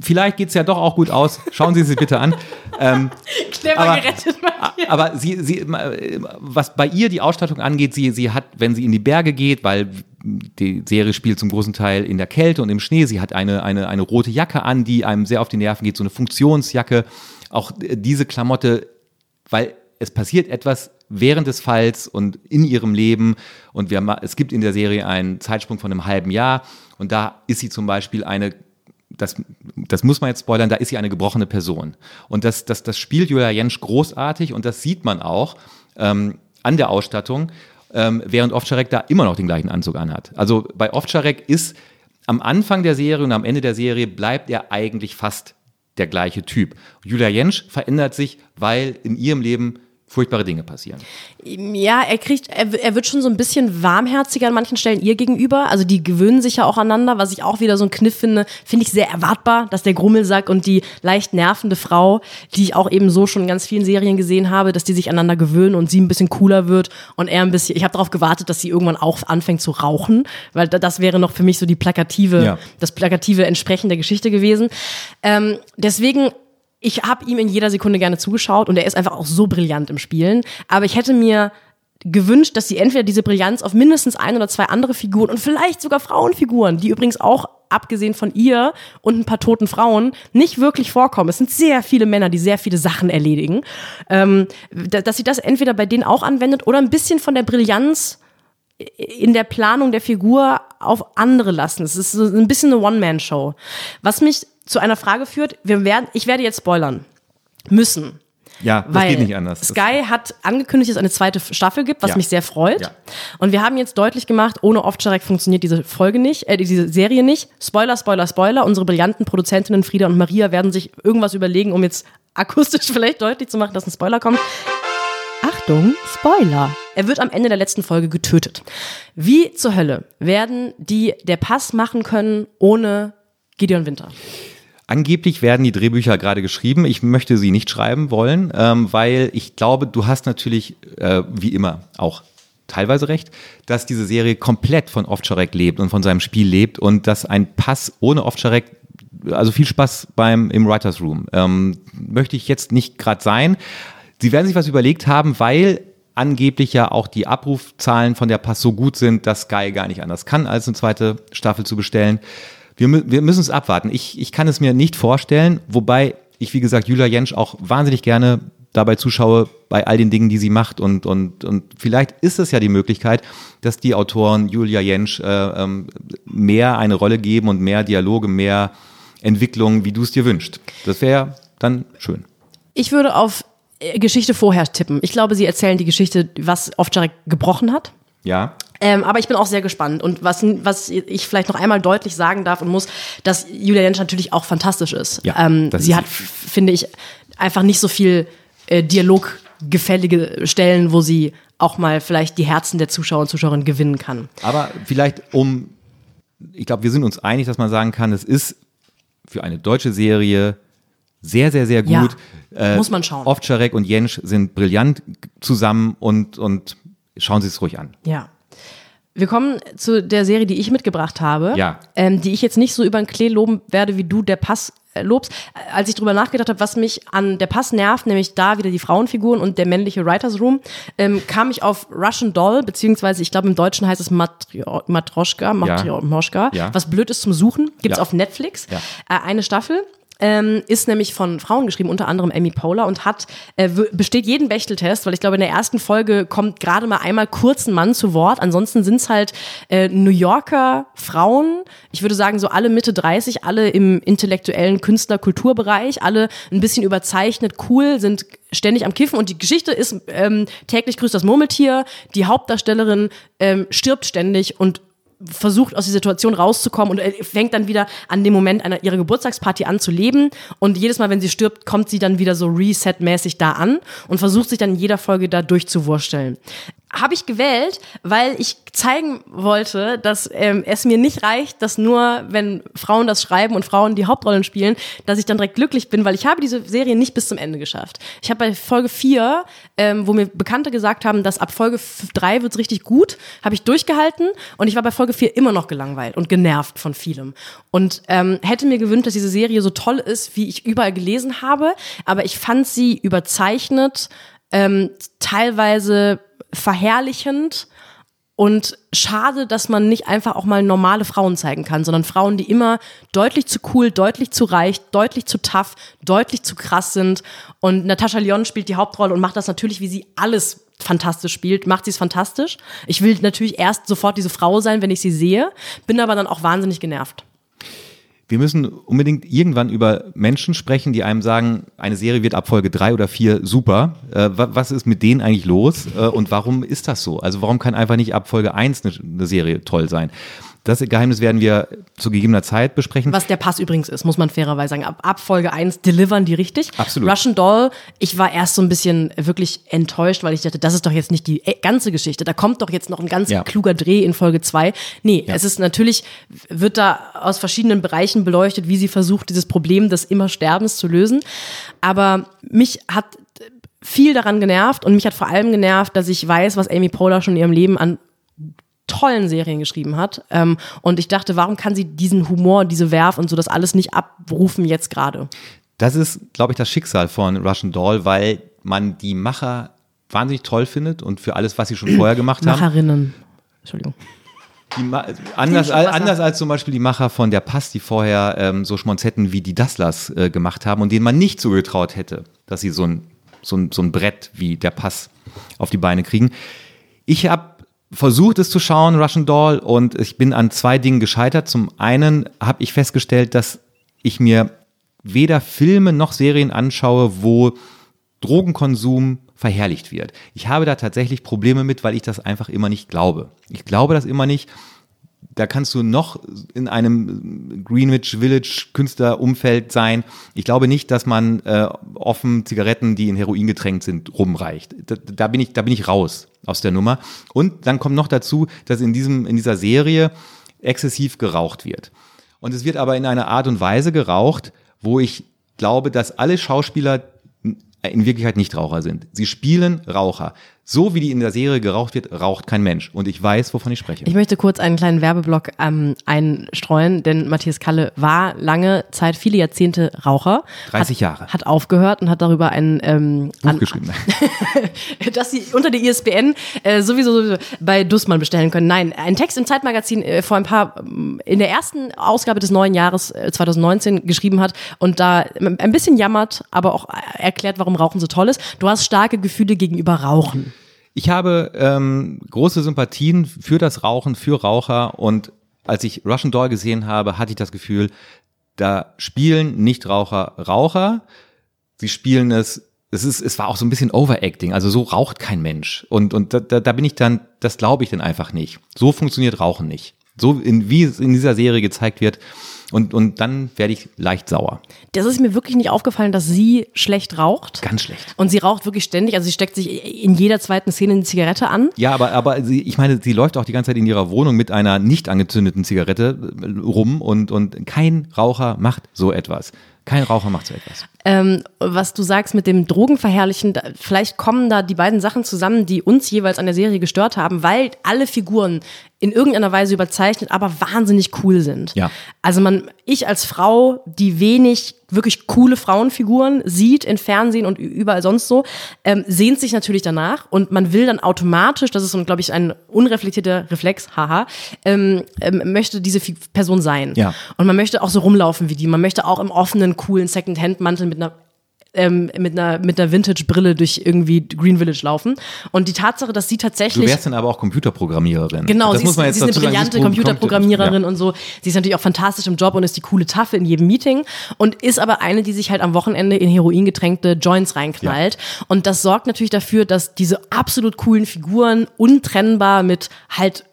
Speaker 2: vielleicht geht's ja doch auch gut aus. Schauen Sie sich bitte an. Ähm,
Speaker 1: clever
Speaker 2: Aber-
Speaker 1: gerettet. Matthias.
Speaker 2: aber sie, sie, was bei ihr die Ausstattung angeht, sie, sie hat, wenn sie in die Berge geht, weil die Serie spielt zum großen Teil in der Kälte und im Schnee, sie hat eine, eine, eine rote Jacke an, die einem sehr auf die Nerven geht, so eine Funktionsjacke. Auch äh, diese Klamotte, weil es passiert etwas während des Falls und in ihrem Leben. Und wir, es gibt in der Serie einen Zeitsprung von einem halben Jahr. Und da ist sie zum Beispiel eine das, das muss man jetzt spoilern, da ist sie eine gebrochene Person. Und das, das, das spielt Julia Jentsch großartig und das sieht man auch ähm, an der Ausstattung, ähm, während Ovtcharek da immer noch den gleichen Anzug anhat. Also bei Ovtcharek ist am Anfang der Serie und am Ende der Serie bleibt er eigentlich fast der gleiche Typ. Julia Jentsch verändert sich, weil in ihrem Leben furchtbare Dinge passieren.
Speaker 1: Ja, er kriegt, er, er wird schon so ein bisschen warmherziger an manchen Stellen ihr gegenüber. Also die gewöhnen sich ja auch aneinander, was ich auch wieder so ein Kniff finde. Finde ich sehr erwartbar, dass der Grummelsack und die leicht nervende Frau, die ich auch eben so schon in ganz vielen Serien gesehen habe, dass die sich aneinander gewöhnen und sie ein bisschen cooler wird und er ein bisschen. Ich habe darauf gewartet, dass sie irgendwann auch anfängt zu rauchen, weil da- das wäre noch für mich so die plakative,
Speaker 2: Ja.
Speaker 1: das plakative Entsprechen der Geschichte gewesen. Ähm, deswegen ich habe ihm in jeder Sekunde gerne zugeschaut und er ist einfach auch so brillant im Spielen. Aber ich hätte mir gewünscht, dass sie entweder diese Brillanz auf mindestens ein oder zwei andere Figuren und vielleicht sogar Frauenfiguren, die übrigens auch abgesehen von ihr und ein paar toten Frauen nicht wirklich vorkommen. Es sind sehr viele Männer, die sehr viele Sachen erledigen. Ähm, da- dass sie das entweder bei denen auch anwendet oder ein bisschen von der Brillanz in der Planung der Figur auf andere lassen. Es ist so ein bisschen eine One-Man-Show. Was mich zu einer Frage führt, wir werden, ich werde jetzt spoilern müssen.
Speaker 2: Ja, das
Speaker 1: Weil
Speaker 2: geht nicht anders.
Speaker 1: Sky hat angekündigt, dass es eine zweite Staffel gibt, was
Speaker 2: Ja.
Speaker 1: mich sehr freut.
Speaker 2: Ja.
Speaker 1: Und wir haben jetzt deutlich gemacht, ohne Ovtcharek funktioniert diese Folge nicht, äh, diese Serie nicht. Spoiler, Spoiler, Spoiler. Unsere brillanten Produzentinnen Frieda und Maria werden sich irgendwas überlegen, um jetzt akustisch vielleicht deutlich zu machen, dass ein Spoiler kommt. Achtung, Spoiler. Er wird am Ende der letzten Folge getötet. Wie zur Hölle werden die der Pass machen können ohne Gideon Winter?
Speaker 2: Angeblich werden die Drehbücher gerade geschrieben. Ich möchte sie nicht schreiben wollen, ähm, weil ich glaube, du hast natürlich, äh, wie immer, auch teilweise recht, dass diese Serie komplett von Ovtcharek lebt und von seinem Spiel lebt und dass ein Pass ohne Ovtcharek, also viel Spaß beim im Writers Room, ähm, möchte ich jetzt nicht gerade sein. Sie werden sich was überlegt haben, weil angeblich ja auch die Abrufzahlen von der Pass so gut sind, dass Sky gar nicht anders kann, als eine zweite Staffel zu bestellen. Wir, wir müssen es abwarten. Ich, ich kann es mir nicht vorstellen, wobei ich, wie gesagt, Julia Jentsch auch wahnsinnig gerne dabei zuschaue bei all den Dingen, die sie macht. Und, und, und vielleicht ist es ja die Möglichkeit, dass die Autoren Julia Jentsch äh, ähm, mehr eine Rolle geben und mehr Dialoge, mehr Entwicklung, wie du es dir wünschst. Das wäre dann schön.
Speaker 1: Ich würde auf Geschichte vorher tippen. Ich glaube, sie erzählen die Geschichte, was Ovtcharek gebrochen hat.
Speaker 2: Ja.
Speaker 1: Ähm, aber ich bin auch sehr gespannt. Und was, was ich vielleicht noch einmal deutlich sagen darf und muss, dass Julia Jentsch natürlich auch fantastisch ist.
Speaker 2: Ja,
Speaker 1: ähm, sie
Speaker 2: ist
Speaker 1: hat, finde ich, einfach nicht so viel äh, dialoggefällige Stellen, wo sie auch mal vielleicht die Herzen der Zuschauer und Zuschauerinnen gewinnen kann.
Speaker 2: Aber vielleicht um, ich glaube, wir sind uns einig, dass man sagen kann, es ist für eine deutsche Serie sehr, sehr, sehr
Speaker 1: Ja,
Speaker 2: gut. Äh,
Speaker 1: muss man schauen.
Speaker 2: Ovtcharek und Jentsch sind brillant zusammen und, und schauen Sie es ruhig an.
Speaker 1: Ja. Wir kommen zu der Serie, die ich mitgebracht habe,
Speaker 2: Ja.
Speaker 1: ähm, die ich jetzt nicht so über den Klee loben werde, wie du der Pass äh, lobst. Äh, Als ich drüber nachgedacht habe, was mich an der Pass nervt, nämlich da wieder die Frauenfiguren und der männliche Writers Room, ähm, kam ich auf Russian Doll, beziehungsweise ich glaube im Deutschen heißt es Matroschka, Matrio Moschka,
Speaker 2: Ja.
Speaker 1: was blöd ist zum Suchen, gibt's
Speaker 2: Ja.
Speaker 1: auf Netflix,
Speaker 2: Ja.
Speaker 1: äh, eine Staffel. Ähm, ist nämlich von Frauen geschrieben, unter anderem Amy Poehler und hat äh, besteht jeden Bechteltest, weil ich glaube in der ersten Folge kommt gerade mal einmal kurz ein Mann zu Wort. Ansonsten sind es halt äh, New Yorker Frauen. Ich würde sagen so alle Mitte 30, alle im intellektuellen Künstler-Kulturbereich, alle ein bisschen überzeichnet, cool, sind ständig am Kiffen und die Geschichte ist ähm, täglich grüßt das Murmeltier. Die Hauptdarstellerin ähm, stirbt ständig und versucht aus der Situation rauszukommen und fängt dann wieder an dem Moment einer ihrer Geburtstagsparty an zu leben und jedes Mal, wenn sie stirbt, kommt sie dann wieder so reset-mäßig da an und versucht sich dann in jeder Folge da durchzuwursteln. Habe ich gewählt, weil ich zeigen wollte, dass ähm, es mir nicht reicht, dass nur, wenn Frauen das schreiben und Frauen die Hauptrollen spielen, dass ich dann direkt glücklich bin, weil ich habe diese Serie nicht bis zum Ende geschafft. Ich habe bei Folge 4, ähm, wo mir Bekannte gesagt haben, dass ab Folge 3 wird's richtig gut, habe ich durchgehalten und ich war bei Folge 4 immer noch gelangweilt und genervt von vielem. Und ähm, hätte mir gewünscht, dass diese Serie so toll ist, wie ich überall gelesen habe, aber ich fand sie überzeichnet, ähm, teilweise verherrlichend und schade, dass man nicht einfach auch mal normale Frauen zeigen kann, sondern Frauen, die immer deutlich zu cool, deutlich zu reich, deutlich zu tough, deutlich zu krass sind. Und Natascha Lyon spielt die Hauptrolle und macht das natürlich, wie sie alles fantastisch spielt, macht sie es fantastisch. Ich will natürlich erst sofort diese Frau sein, wenn ich sie sehe, bin aber dann auch wahnsinnig genervt.
Speaker 2: Wir müssen unbedingt irgendwann über Menschen sprechen, die einem sagen, eine Serie wird ab Folge drei oder vier super. Äh, wa- was ist mit denen eigentlich los äh, und warum ist das so? Also warum kann einfach nicht ab Folge eins eine, eine Serie toll sein? Das Geheimnis werden wir zu gegebener Zeit besprechen.
Speaker 1: Was der Pass übrigens ist, muss man fairerweise sagen. Ab, ab Folge 1 delivern die richtig.
Speaker 2: Absolut.
Speaker 1: Russian Doll, ich war erst so ein bisschen wirklich enttäuscht, weil ich dachte, das ist doch jetzt nicht die äh, ganze Geschichte. Da kommt doch jetzt noch ein ganz
Speaker 2: Ja.
Speaker 1: kluger Dreh in Folge 2. Nee, es ist natürlich, wird da aus verschiedenen Bereichen beleuchtet, wie sie versucht, dieses Problem des immer Sterbens zu lösen. Aber mich hat viel daran genervt und mich hat vor allem genervt, dass ich weiß, was Amy Poehler schon in ihrem Leben an tollen Serien geschrieben hat. Ähm, und ich dachte, warum kann sie diesen Humor, diese Werf und so das alles nicht abrufen jetzt gerade?
Speaker 2: Das ist, glaube ich, das Schicksal von Russian Doll, weil man die Macher wahnsinnig toll findet und für alles, was sie schon vorher gemacht haben.
Speaker 1: Macherinnen. Entschuldigung.
Speaker 2: Ma anders,
Speaker 1: Trink
Speaker 2: al-
Speaker 1: Wasser.
Speaker 2: anders als zum Beispiel die Macher von der Pass, die vorher ähm, so Schmonzetten wie die Dasslers äh, gemacht haben und denen man nicht zugetraut hätte, dass sie so ein, so, ein, so ein Brett wie der Pass auf die Beine kriegen. Ich habe versucht, es zu schauen, Russian Doll, und ich bin an zwei Dingen gescheitert. Zum einen habe ich festgestellt, dass ich mir weder Filme noch Serien anschaue, wo Drogenkonsum verherrlicht wird. Ich habe da tatsächlich Probleme mit, weil ich das einfach immer nicht glaube. Ich glaube das immer nicht. Da kannst du noch in einem Greenwich Village Künstlerumfeld sein. Ich glaube nicht, dass man äh, offen Zigaretten, die in Heroin getränkt sind, rumreicht. Da, da bin ich, da bin ich raus aus der Nummer. Und dann kommt noch dazu, dass in diesem, in dieser Serie exzessiv geraucht wird. Und es wird aber in einer Art und Weise geraucht, wo ich glaube, dass alle Schauspieler in Wirklichkeit nicht Raucher sind. Sie spielen Raucher. So wie die in der Serie geraucht wird, raucht kein Mensch. Und ich weiß, wovon ich spreche.
Speaker 1: Ich möchte kurz einen kleinen Werbeblock ähm, einstreuen, denn Matthias Kalle war lange Zeit, viele Jahrzehnte Raucher.
Speaker 2: 30
Speaker 1: hat,
Speaker 2: Jahre.
Speaker 1: Hat aufgehört und hat darüber ein ähm,
Speaker 2: Buch
Speaker 1: an,
Speaker 2: geschrieben.
Speaker 1: dass sie unter die ISBN äh, sowieso, sowieso bei Dussmann bestellen können. Nein, ein Text im Zeitmagazin äh, vor ein paar, ähm, in der ersten Ausgabe des neuen Jahres äh, 2019 geschrieben hat und da ähm, ein bisschen jammert, aber auch äh, erklärt, warum Rauchen so toll ist. Du hast starke Gefühle gegenüber Rauchen.
Speaker 2: Ich habe ähm, große Sympathien für das Rauchen, für Raucher und als ich Russian Doll gesehen habe, hatte ich das Gefühl, da spielen Nichtraucher Raucher, sie spielen es, es ist, es war auch so ein bisschen Overacting, also so raucht kein Mensch und und da, da, bin ich dann, das glaube ich dann einfach nicht. So funktioniert Rauchen nicht. So in, wie es in dieser Serie gezeigt wird und und dann werde ich leicht sauer,
Speaker 1: Das ist mir wirklich nicht aufgefallen, dass sie schlecht raucht.
Speaker 2: ganz schlecht.
Speaker 1: Und sie raucht wirklich ständig, also sie steckt sich in jeder zweiten Szene eine Zigarette an.
Speaker 2: Ja, aber, aber sie, ich meine, sie läuft auch die ganze Zeit in ihrer Wohnung mit einer nicht angezündeten Zigarette äh, rum und, und kein Raucher macht so etwas. Kein Raucher macht so etwas.
Speaker 1: Ähm, was du sagst mit dem Drogenverherrlichen, vielleicht kommen da die beiden Sachen zusammen, die uns jeweils an der Serie gestört haben, weil alle Figuren in irgendeiner Weise überzeichnet, aber wahnsinnig cool sind.
Speaker 2: Ja.
Speaker 1: Also man, ich als Frau, die wenig wirklich coole Frauenfiguren sieht in Fernsehen und überall sonst so, ähm, sehnt sich natürlich danach und man will dann automatisch, das ist so, glaube ich, ein unreflektierter Reflex, haha, ähm, ähm, möchte diese Person sein.
Speaker 2: Ja.
Speaker 1: Und man möchte auch so rumlaufen wie die. Man möchte auch im offenen, coolen Second-Hand-Mantel mit einer ähm, mit einer, mit einer Vintage-Brille durch irgendwie Green Village laufen. Und die Tatsache, dass sie
Speaker 2: Du
Speaker 1: tatsächlich.
Speaker 2: wärst dann aber auch Computerprogrammiererin.
Speaker 1: Genau,
Speaker 2: das
Speaker 1: sie,
Speaker 2: muss
Speaker 1: ist,
Speaker 2: man jetzt
Speaker 1: sie ist eine
Speaker 2: sagen,
Speaker 1: brillante
Speaker 2: Pro-
Speaker 1: Computerprogrammiererin
Speaker 2: Ja.
Speaker 1: und so. Sie ist natürlich auch fantastisch im Job und ist die coole Taffe in jedem Meeting und ist aber eine, die sich halt am Wochenende in Heroin getränkte Joints reinknallt. Und das sorgt natürlich dafür, dass diese absolut coolen Figuren untrennbar mit halt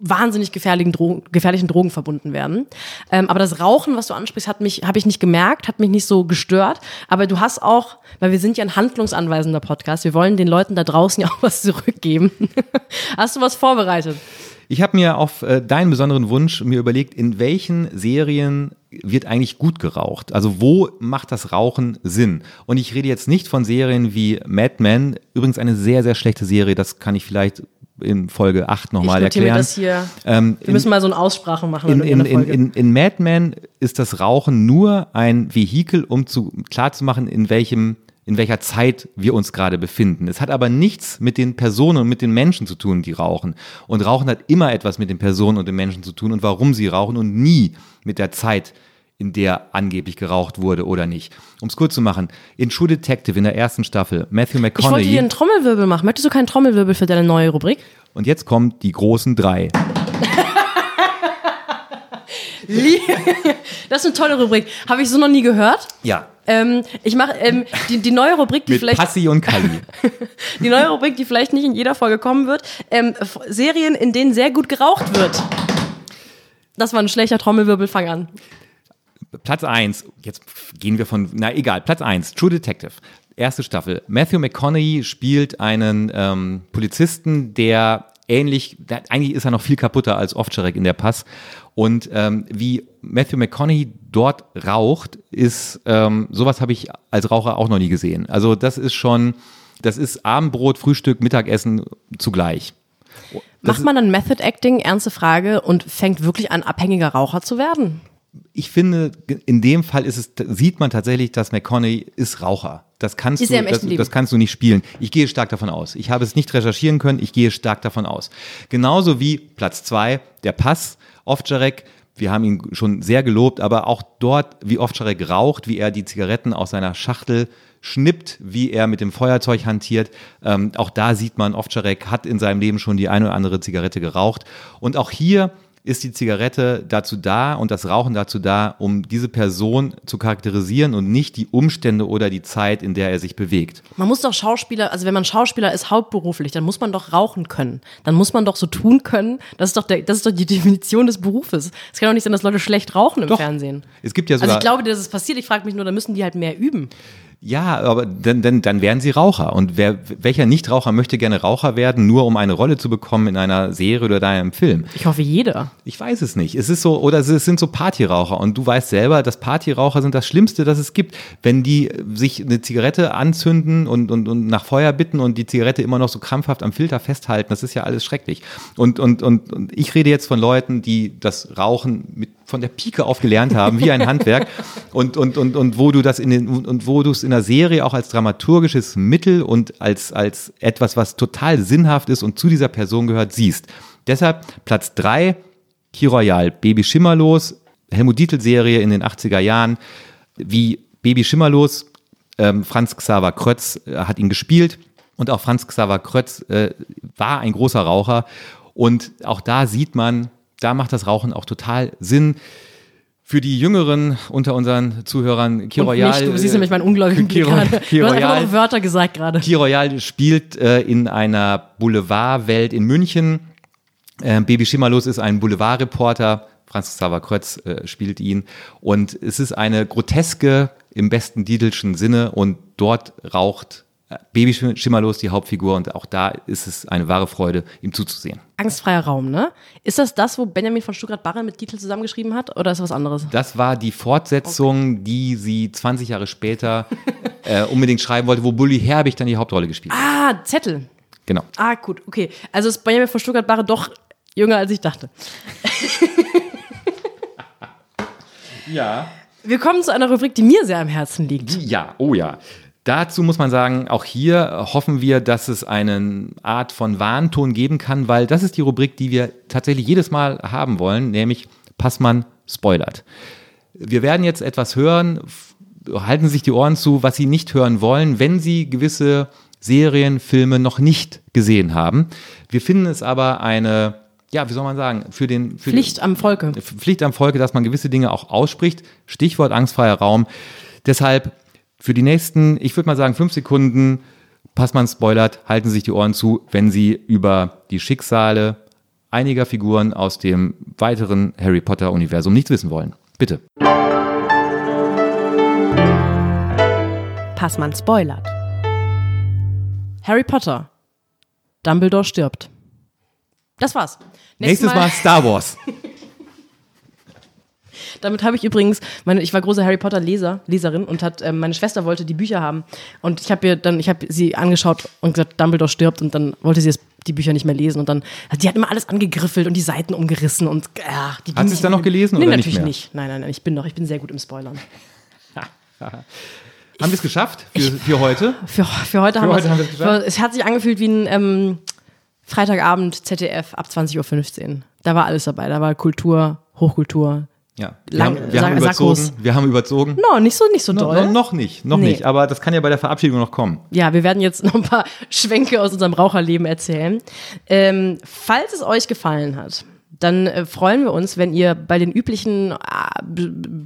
Speaker 1: wahnsinnig gefährlichen Drogen, gefährlichen Drogen verbunden werden. Ähm, aber das Rauchen, was du ansprichst, hat mich, habe ich nicht gemerkt, hat mich nicht so gestört. Aber du hast auch, weil wir sind ja ein handlungsanweisender Podcast, wir wollen den Leuten da draußen ja auch was zurückgeben. hast du was vorbereitet?
Speaker 2: Ich habe mir auf äh, deinen besonderen Wunsch mir überlegt, in welchen Serien wird eigentlich gut geraucht? Also wo macht das Rauchen Sinn? Und ich rede jetzt nicht von Serien wie Mad Men, übrigens eine sehr, sehr schlechte Serie, das kann ich vielleicht in Folge 8 nochmal erklären.
Speaker 1: das hier.
Speaker 2: Ähm,
Speaker 1: wir müssen mal so eine Aussprache machen.
Speaker 2: in,
Speaker 1: in,
Speaker 2: in,
Speaker 1: in,
Speaker 2: in, in, in Mad Men ist das Rauchen nur ein Vehikel, um zu, klarzumachen, in welchem in welcher Zeit wir uns gerade befinden. Es hat aber nichts mit den Personen und mit den Menschen zu tun, die rauchen. Und Rauchen hat immer etwas mit den Personen und den Menschen zu tun und warum sie rauchen und nie mit der Zeit, in der angeblich geraucht wurde oder nicht. Um es kurz zu machen, in True Detective in der ersten Staffel, Matthew
Speaker 1: ich wollte dir
Speaker 2: McConaughey
Speaker 1: einen Trommelwirbel machen. Möchtest du keinen Trommelwirbel für deine neue Rubrik?
Speaker 2: und jetzt kommen die großen drei.
Speaker 1: Das ist eine tolle Rubrik. Habe ich so noch nie gehört.
Speaker 2: Ja.
Speaker 1: Ähm, ich mache ähm, die, die neue Rubrik, die
Speaker 2: Mit
Speaker 1: vielleicht
Speaker 2: Passi und Kali.
Speaker 1: die neue Rubrik, die vielleicht nicht in jeder Folge kommen wird. Ähm, Serien, in denen sehr gut geraucht wird. Das war ein schlechter Trommelwirbel. Fang an.
Speaker 2: Platz 1, jetzt gehen wir von, na egal, Platz 1, True Detective, erste Staffel. Matthew McConaughey spielt einen ähm, Polizisten, der ähnlich, der, eigentlich ist er noch viel kaputter als Ovtcharek in der Pass. Und ähm, wie Matthew McConaughey dort raucht, ist, ähm, sowas habe ich als Raucher auch noch nie gesehen. Also das ist schon, das ist Abendbrot, Frühstück, Mittagessen zugleich.
Speaker 1: Macht man dann Method Acting, ernste Frage, und fängt wirklich an, abhängiger Raucher zu werden?
Speaker 2: Ich finde, in dem Fall ist es, sieht man tatsächlich, dass McConaughey ist Raucher. Das kannst,
Speaker 1: Ist
Speaker 2: du, das, das kannst du nicht spielen. Ich gehe stark davon aus. Ich habe es nicht recherchieren können, ich gehe stark davon aus. Genauso wie Platz zwei, der Pass, Ovtcharek. Wir haben ihn schon sehr gelobt, aber auch dort, wie Ovtcharek raucht, wie er die Zigaretten aus seiner Schachtel schnippt, wie er mit dem Feuerzeug hantiert. Ähm, auch da sieht man, Ovtcharek hat in seinem Leben schon die eine oder andere Zigarette geraucht. Und auch hier ist die Zigarette dazu da und das Rauchen dazu da, um diese Person zu charakterisieren und nicht die Umstände oder die Zeit, in der er sich bewegt.
Speaker 1: Man muss doch Schauspieler, also wenn man Schauspieler ist hauptberuflich, dann muss man doch rauchen können. Dann muss man doch so tun können. Das ist doch, der, das ist doch die Definition des Berufes. Es kann doch nicht sein, dass Leute schlecht rauchen im
Speaker 2: Doch.
Speaker 1: Fernsehen.
Speaker 2: Es gibt ja
Speaker 1: Also
Speaker 2: sogar,
Speaker 1: ich glaube, dass es passiert. Ich frage mich nur, da müssen die halt mehr üben.
Speaker 2: Ja, aber dann, dann, dann wären sie Raucher. Und wer, welcher Nichtraucher möchte gerne Raucher werden, nur um eine Rolle zu bekommen in einer Serie oder in einem Film?
Speaker 1: Ich hoffe, jeder.
Speaker 2: Ich weiß es nicht. Es ist so, oder es sind so Partyraucher und du weißt selber, dass Partyraucher sind das Schlimmste, das es gibt. Wenn die sich eine Zigarette anzünden und, und, und nach Feuer bitten und die Zigarette immer noch so krampfhaft am Filter festhalten, das ist ja alles schrecklich. Und, und, und, und ich rede jetzt von Leuten, die das Rauchen mit von der Pike auf gelernt haben, wie ein Handwerk. Und, und, und, und wo du das in den, und wo du es in der Serie auch als dramaturgisches Mittel und als, als etwas, was total sinnhaft ist und zu dieser Person gehört, siehst. Deshalb Platz drei Key Royal, Baby Schimmerlos, Helmut Dietl-Serie in den 80er Jahren, wie Baby Schimmerlos, ähm, Franz Xaver Krötz äh, hat ihn gespielt. Und auch Franz Xaver Krötz äh, war ein großer Raucher. Und auch da sieht man, da macht das Rauchen auch total Sinn. Für die Jüngeren unter unseren Zuhörern, Key
Speaker 1: Und
Speaker 2: Royal.
Speaker 1: mich, du siehst nämlich meinen ungläubigen Blick
Speaker 2: Royal-
Speaker 1: gerade.
Speaker 2: Key
Speaker 1: Du hast einfach nur Wörter gesagt gerade.
Speaker 2: Key Royal spielt äh, in einer Boulevardwelt in München. Äh, Baby Schimmerlos ist ein Boulevardreporter. Franz Xaver Krötz äh, spielt ihn. Und es ist eine groteske im besten Diedelschen Sinne. Und dort raucht äh, Baby Schim- Schimmerlos die Hauptfigur. Und auch da ist es eine wahre Freude, ihm zuzusehen.
Speaker 1: Angstfreier Raum, ne? Ist das das, wo Benjamin von Stuttgart-Barre mit Titel zusammengeschrieben hat? Oder ist das was anderes?
Speaker 2: Das war die Fortsetzung, die sie 20 Jahre später äh, unbedingt schreiben wollte, wo Bully Herbig dann die Hauptrolle gespielt hat.
Speaker 1: Ah, Zettel.
Speaker 2: Genau.
Speaker 1: Ah, gut, okay. Also ist Benjamin von Stuttgart-Barre doch Jünger als ich dachte.
Speaker 2: Ja.
Speaker 1: Wir kommen zu einer Rubrik, die mir sehr am Herzen liegt.
Speaker 2: Ja, oh ja. Dazu muss man sagen, auch hier hoffen wir, dass es eine Art von Warnton geben kann, weil das ist die Rubrik, die wir tatsächlich jedes Mal haben wollen, nämlich Passmann spoilert. Wir werden jetzt etwas hören, halten Sie sich die Ohren zu, was Sie nicht hören wollen, wenn Sie gewisse Serien, Filme noch nicht gesehen haben. Wir finden es aber eine, ja, wie soll man sagen, für den für
Speaker 1: Pflicht am Volke.
Speaker 2: Pflicht am Volke, dass man gewisse Dinge auch ausspricht. Stichwort angstfreier Raum. Deshalb für die nächsten, ich würde mal sagen, fünf Sekunden, Passmann spoilert, halten Sie sich die Ohren zu, wenn Sie über die Schicksale einiger Figuren aus dem weiteren Harry Potter-Universum nichts wissen wollen. Bitte.
Speaker 1: Passmann spoilert. Harry Potter. Dumbledore stirbt. Das war's.
Speaker 2: Nächstes Mal Star Wars.
Speaker 1: Damit habe ich übrigens, meine, ich war großer Harry Potter Leser, Leserin und hat, ähm, meine Schwester wollte die Bücher haben und ich habe ihr dann, ich habe sie angeschaut und gesagt, Dumbledore stirbt und dann wollte sie jetzt die Bücher nicht mehr lesen und dann, die hat immer alles angegriffelt und die Seiten umgerissen und ach, die
Speaker 2: Hat sie es dann noch gelesen
Speaker 1: nee,
Speaker 2: oder nicht
Speaker 1: natürlich
Speaker 2: mehr?
Speaker 1: nicht. Nein, nein, nein, ich bin noch, ich bin sehr gut im Spoilern.
Speaker 2: Haben wir es geschafft für, für heute?
Speaker 1: Für, für heute, haben,
Speaker 2: heute haben wir es geschafft.
Speaker 1: Es hat sich angefühlt wie ein ähm, Freitagabend ZDF ab 20.15 Uhr. Da war alles dabei. Da war Kultur, Hochkultur.
Speaker 2: Ja. Wir,
Speaker 1: Lang-
Speaker 2: haben, wir, haben, überzogen, wir haben überzogen.
Speaker 1: No, nicht so, nicht so
Speaker 2: No,
Speaker 1: doll.
Speaker 2: no, noch nicht, noch
Speaker 1: Nee.
Speaker 2: nicht. Aber das kann ja bei der Verabschiedung noch kommen.
Speaker 1: Ja, wir werden jetzt noch ein paar Schwenke aus unserem Raucherleben erzählen. Ähm, falls es euch gefallen hat, dann äh, freuen wir uns, wenn ihr bei den üblichen äh,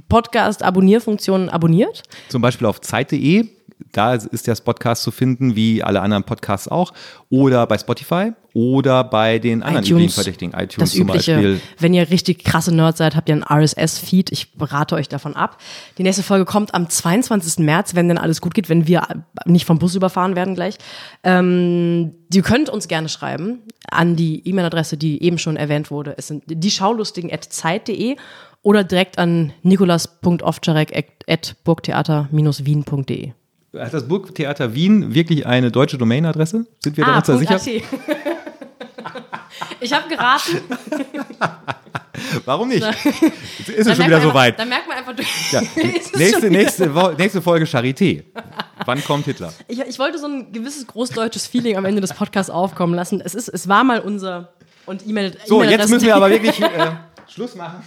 Speaker 1: Podcast-Abonnierfunktionen abonniert.
Speaker 2: Zum Beispiel auf Zeit.de. Da ist der Podcast zu finden, wie alle anderen Podcasts auch. Oder bei Spotify oder bei den anderen üblichen
Speaker 1: iTunes,
Speaker 2: Verdächtigen. iTunes
Speaker 1: das
Speaker 2: zum
Speaker 1: übliche.
Speaker 2: Beispiel.
Speaker 1: Wenn ihr richtig krasse Nerds seid, habt ihr einen RSS-Feed. Ich berate euch davon ab. Die nächste Folge kommt am 22. März, wenn denn alles gut geht, wenn wir nicht vom Bus überfahren werden gleich. Ähm, ihr könnt uns gerne schreiben an die E-Mail-Adresse, die eben schon erwähnt wurde. Es sind die Schaulustigen@zeit.de oder direkt an nikolas.ovczarek@burgtheater-wien.de.
Speaker 2: Hat das Burgtheater Wien wirklich eine deutsche Domainadresse? Sind wir da uns da sicher?
Speaker 1: Ich habe geraten.
Speaker 2: Warum nicht? Jetzt ist es schon wieder
Speaker 1: man
Speaker 2: so
Speaker 1: einfach-
Speaker 2: weit.
Speaker 1: Dann merkt man einfach,
Speaker 2: Ja.
Speaker 1: Ist es
Speaker 2: Nächste, nächste, nächste Folge Charité. Wann kommt Hitler?
Speaker 1: Ich, ich wollte so ein gewisses großdeutsches Feeling am Ende des Podcasts aufkommen lassen. Es, ist, es war mal unser und E-Mail.
Speaker 2: So, jetzt
Speaker 1: E-Mail-Adressen-
Speaker 2: müssen wir aber wirklich äh, Schluss machen.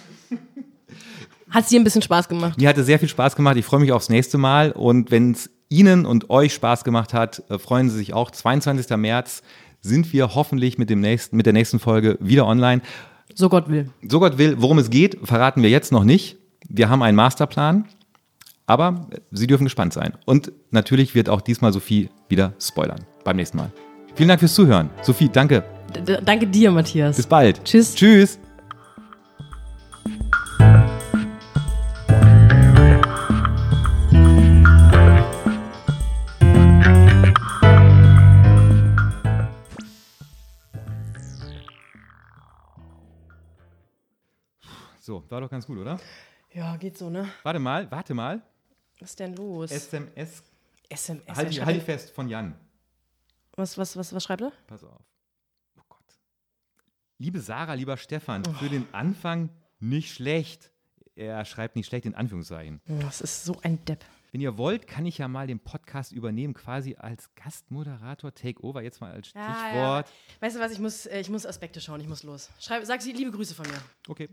Speaker 1: Hat es dir ein bisschen Spaß gemacht?
Speaker 2: Mir hatte sehr viel Spaß gemacht. Ich freue mich aufs nächste Mal. Und wenn es Ihnen und euch Spaß gemacht hat, äh, freuen Sie sich auch. 22. März sind wir hoffentlich mit, dem nächsten, mit der nächsten Folge wieder online.
Speaker 1: So Gott will.
Speaker 2: So Gott will, worum es geht, verraten wir jetzt noch nicht. Wir haben einen Masterplan, aber Sie dürfen gespannt sein. Und natürlich wird auch diesmal Sophie wieder spoilern beim nächsten Mal. Vielen Dank fürs Zuhören. Sophie, danke.
Speaker 1: D d- danke dir, Matthias.
Speaker 2: Bis bald.
Speaker 1: Tschüss.
Speaker 2: Tschüss. So, war doch ganz gut, oder?
Speaker 1: Ja, geht so, ne?
Speaker 2: Warte mal, warte mal.
Speaker 1: Was ist denn los?
Speaker 2: SMS,
Speaker 1: SMS.
Speaker 2: halt,
Speaker 1: schreibt
Speaker 2: halt fest, von Jan.
Speaker 1: was, was, was, was schreibt er?
Speaker 2: Pass auf. Oh Gott. Liebe Sarah, lieber Stefan, für den Anfang nicht schlecht. Er schreibt nicht schlecht in Anführungszeichen.
Speaker 1: Das ist so ein Depp.
Speaker 2: Wenn ihr wollt, kann ich ja mal den Podcast übernehmen, quasi als Gastmoderator, Takeover, jetzt mal als
Speaker 1: Ja,
Speaker 2: Stichwort.
Speaker 1: Weißt du was, ich muss, äh, ich muss Aspekte schauen, ich muss los. Schreib, sag sie liebe Grüße von mir.
Speaker 2: Okay.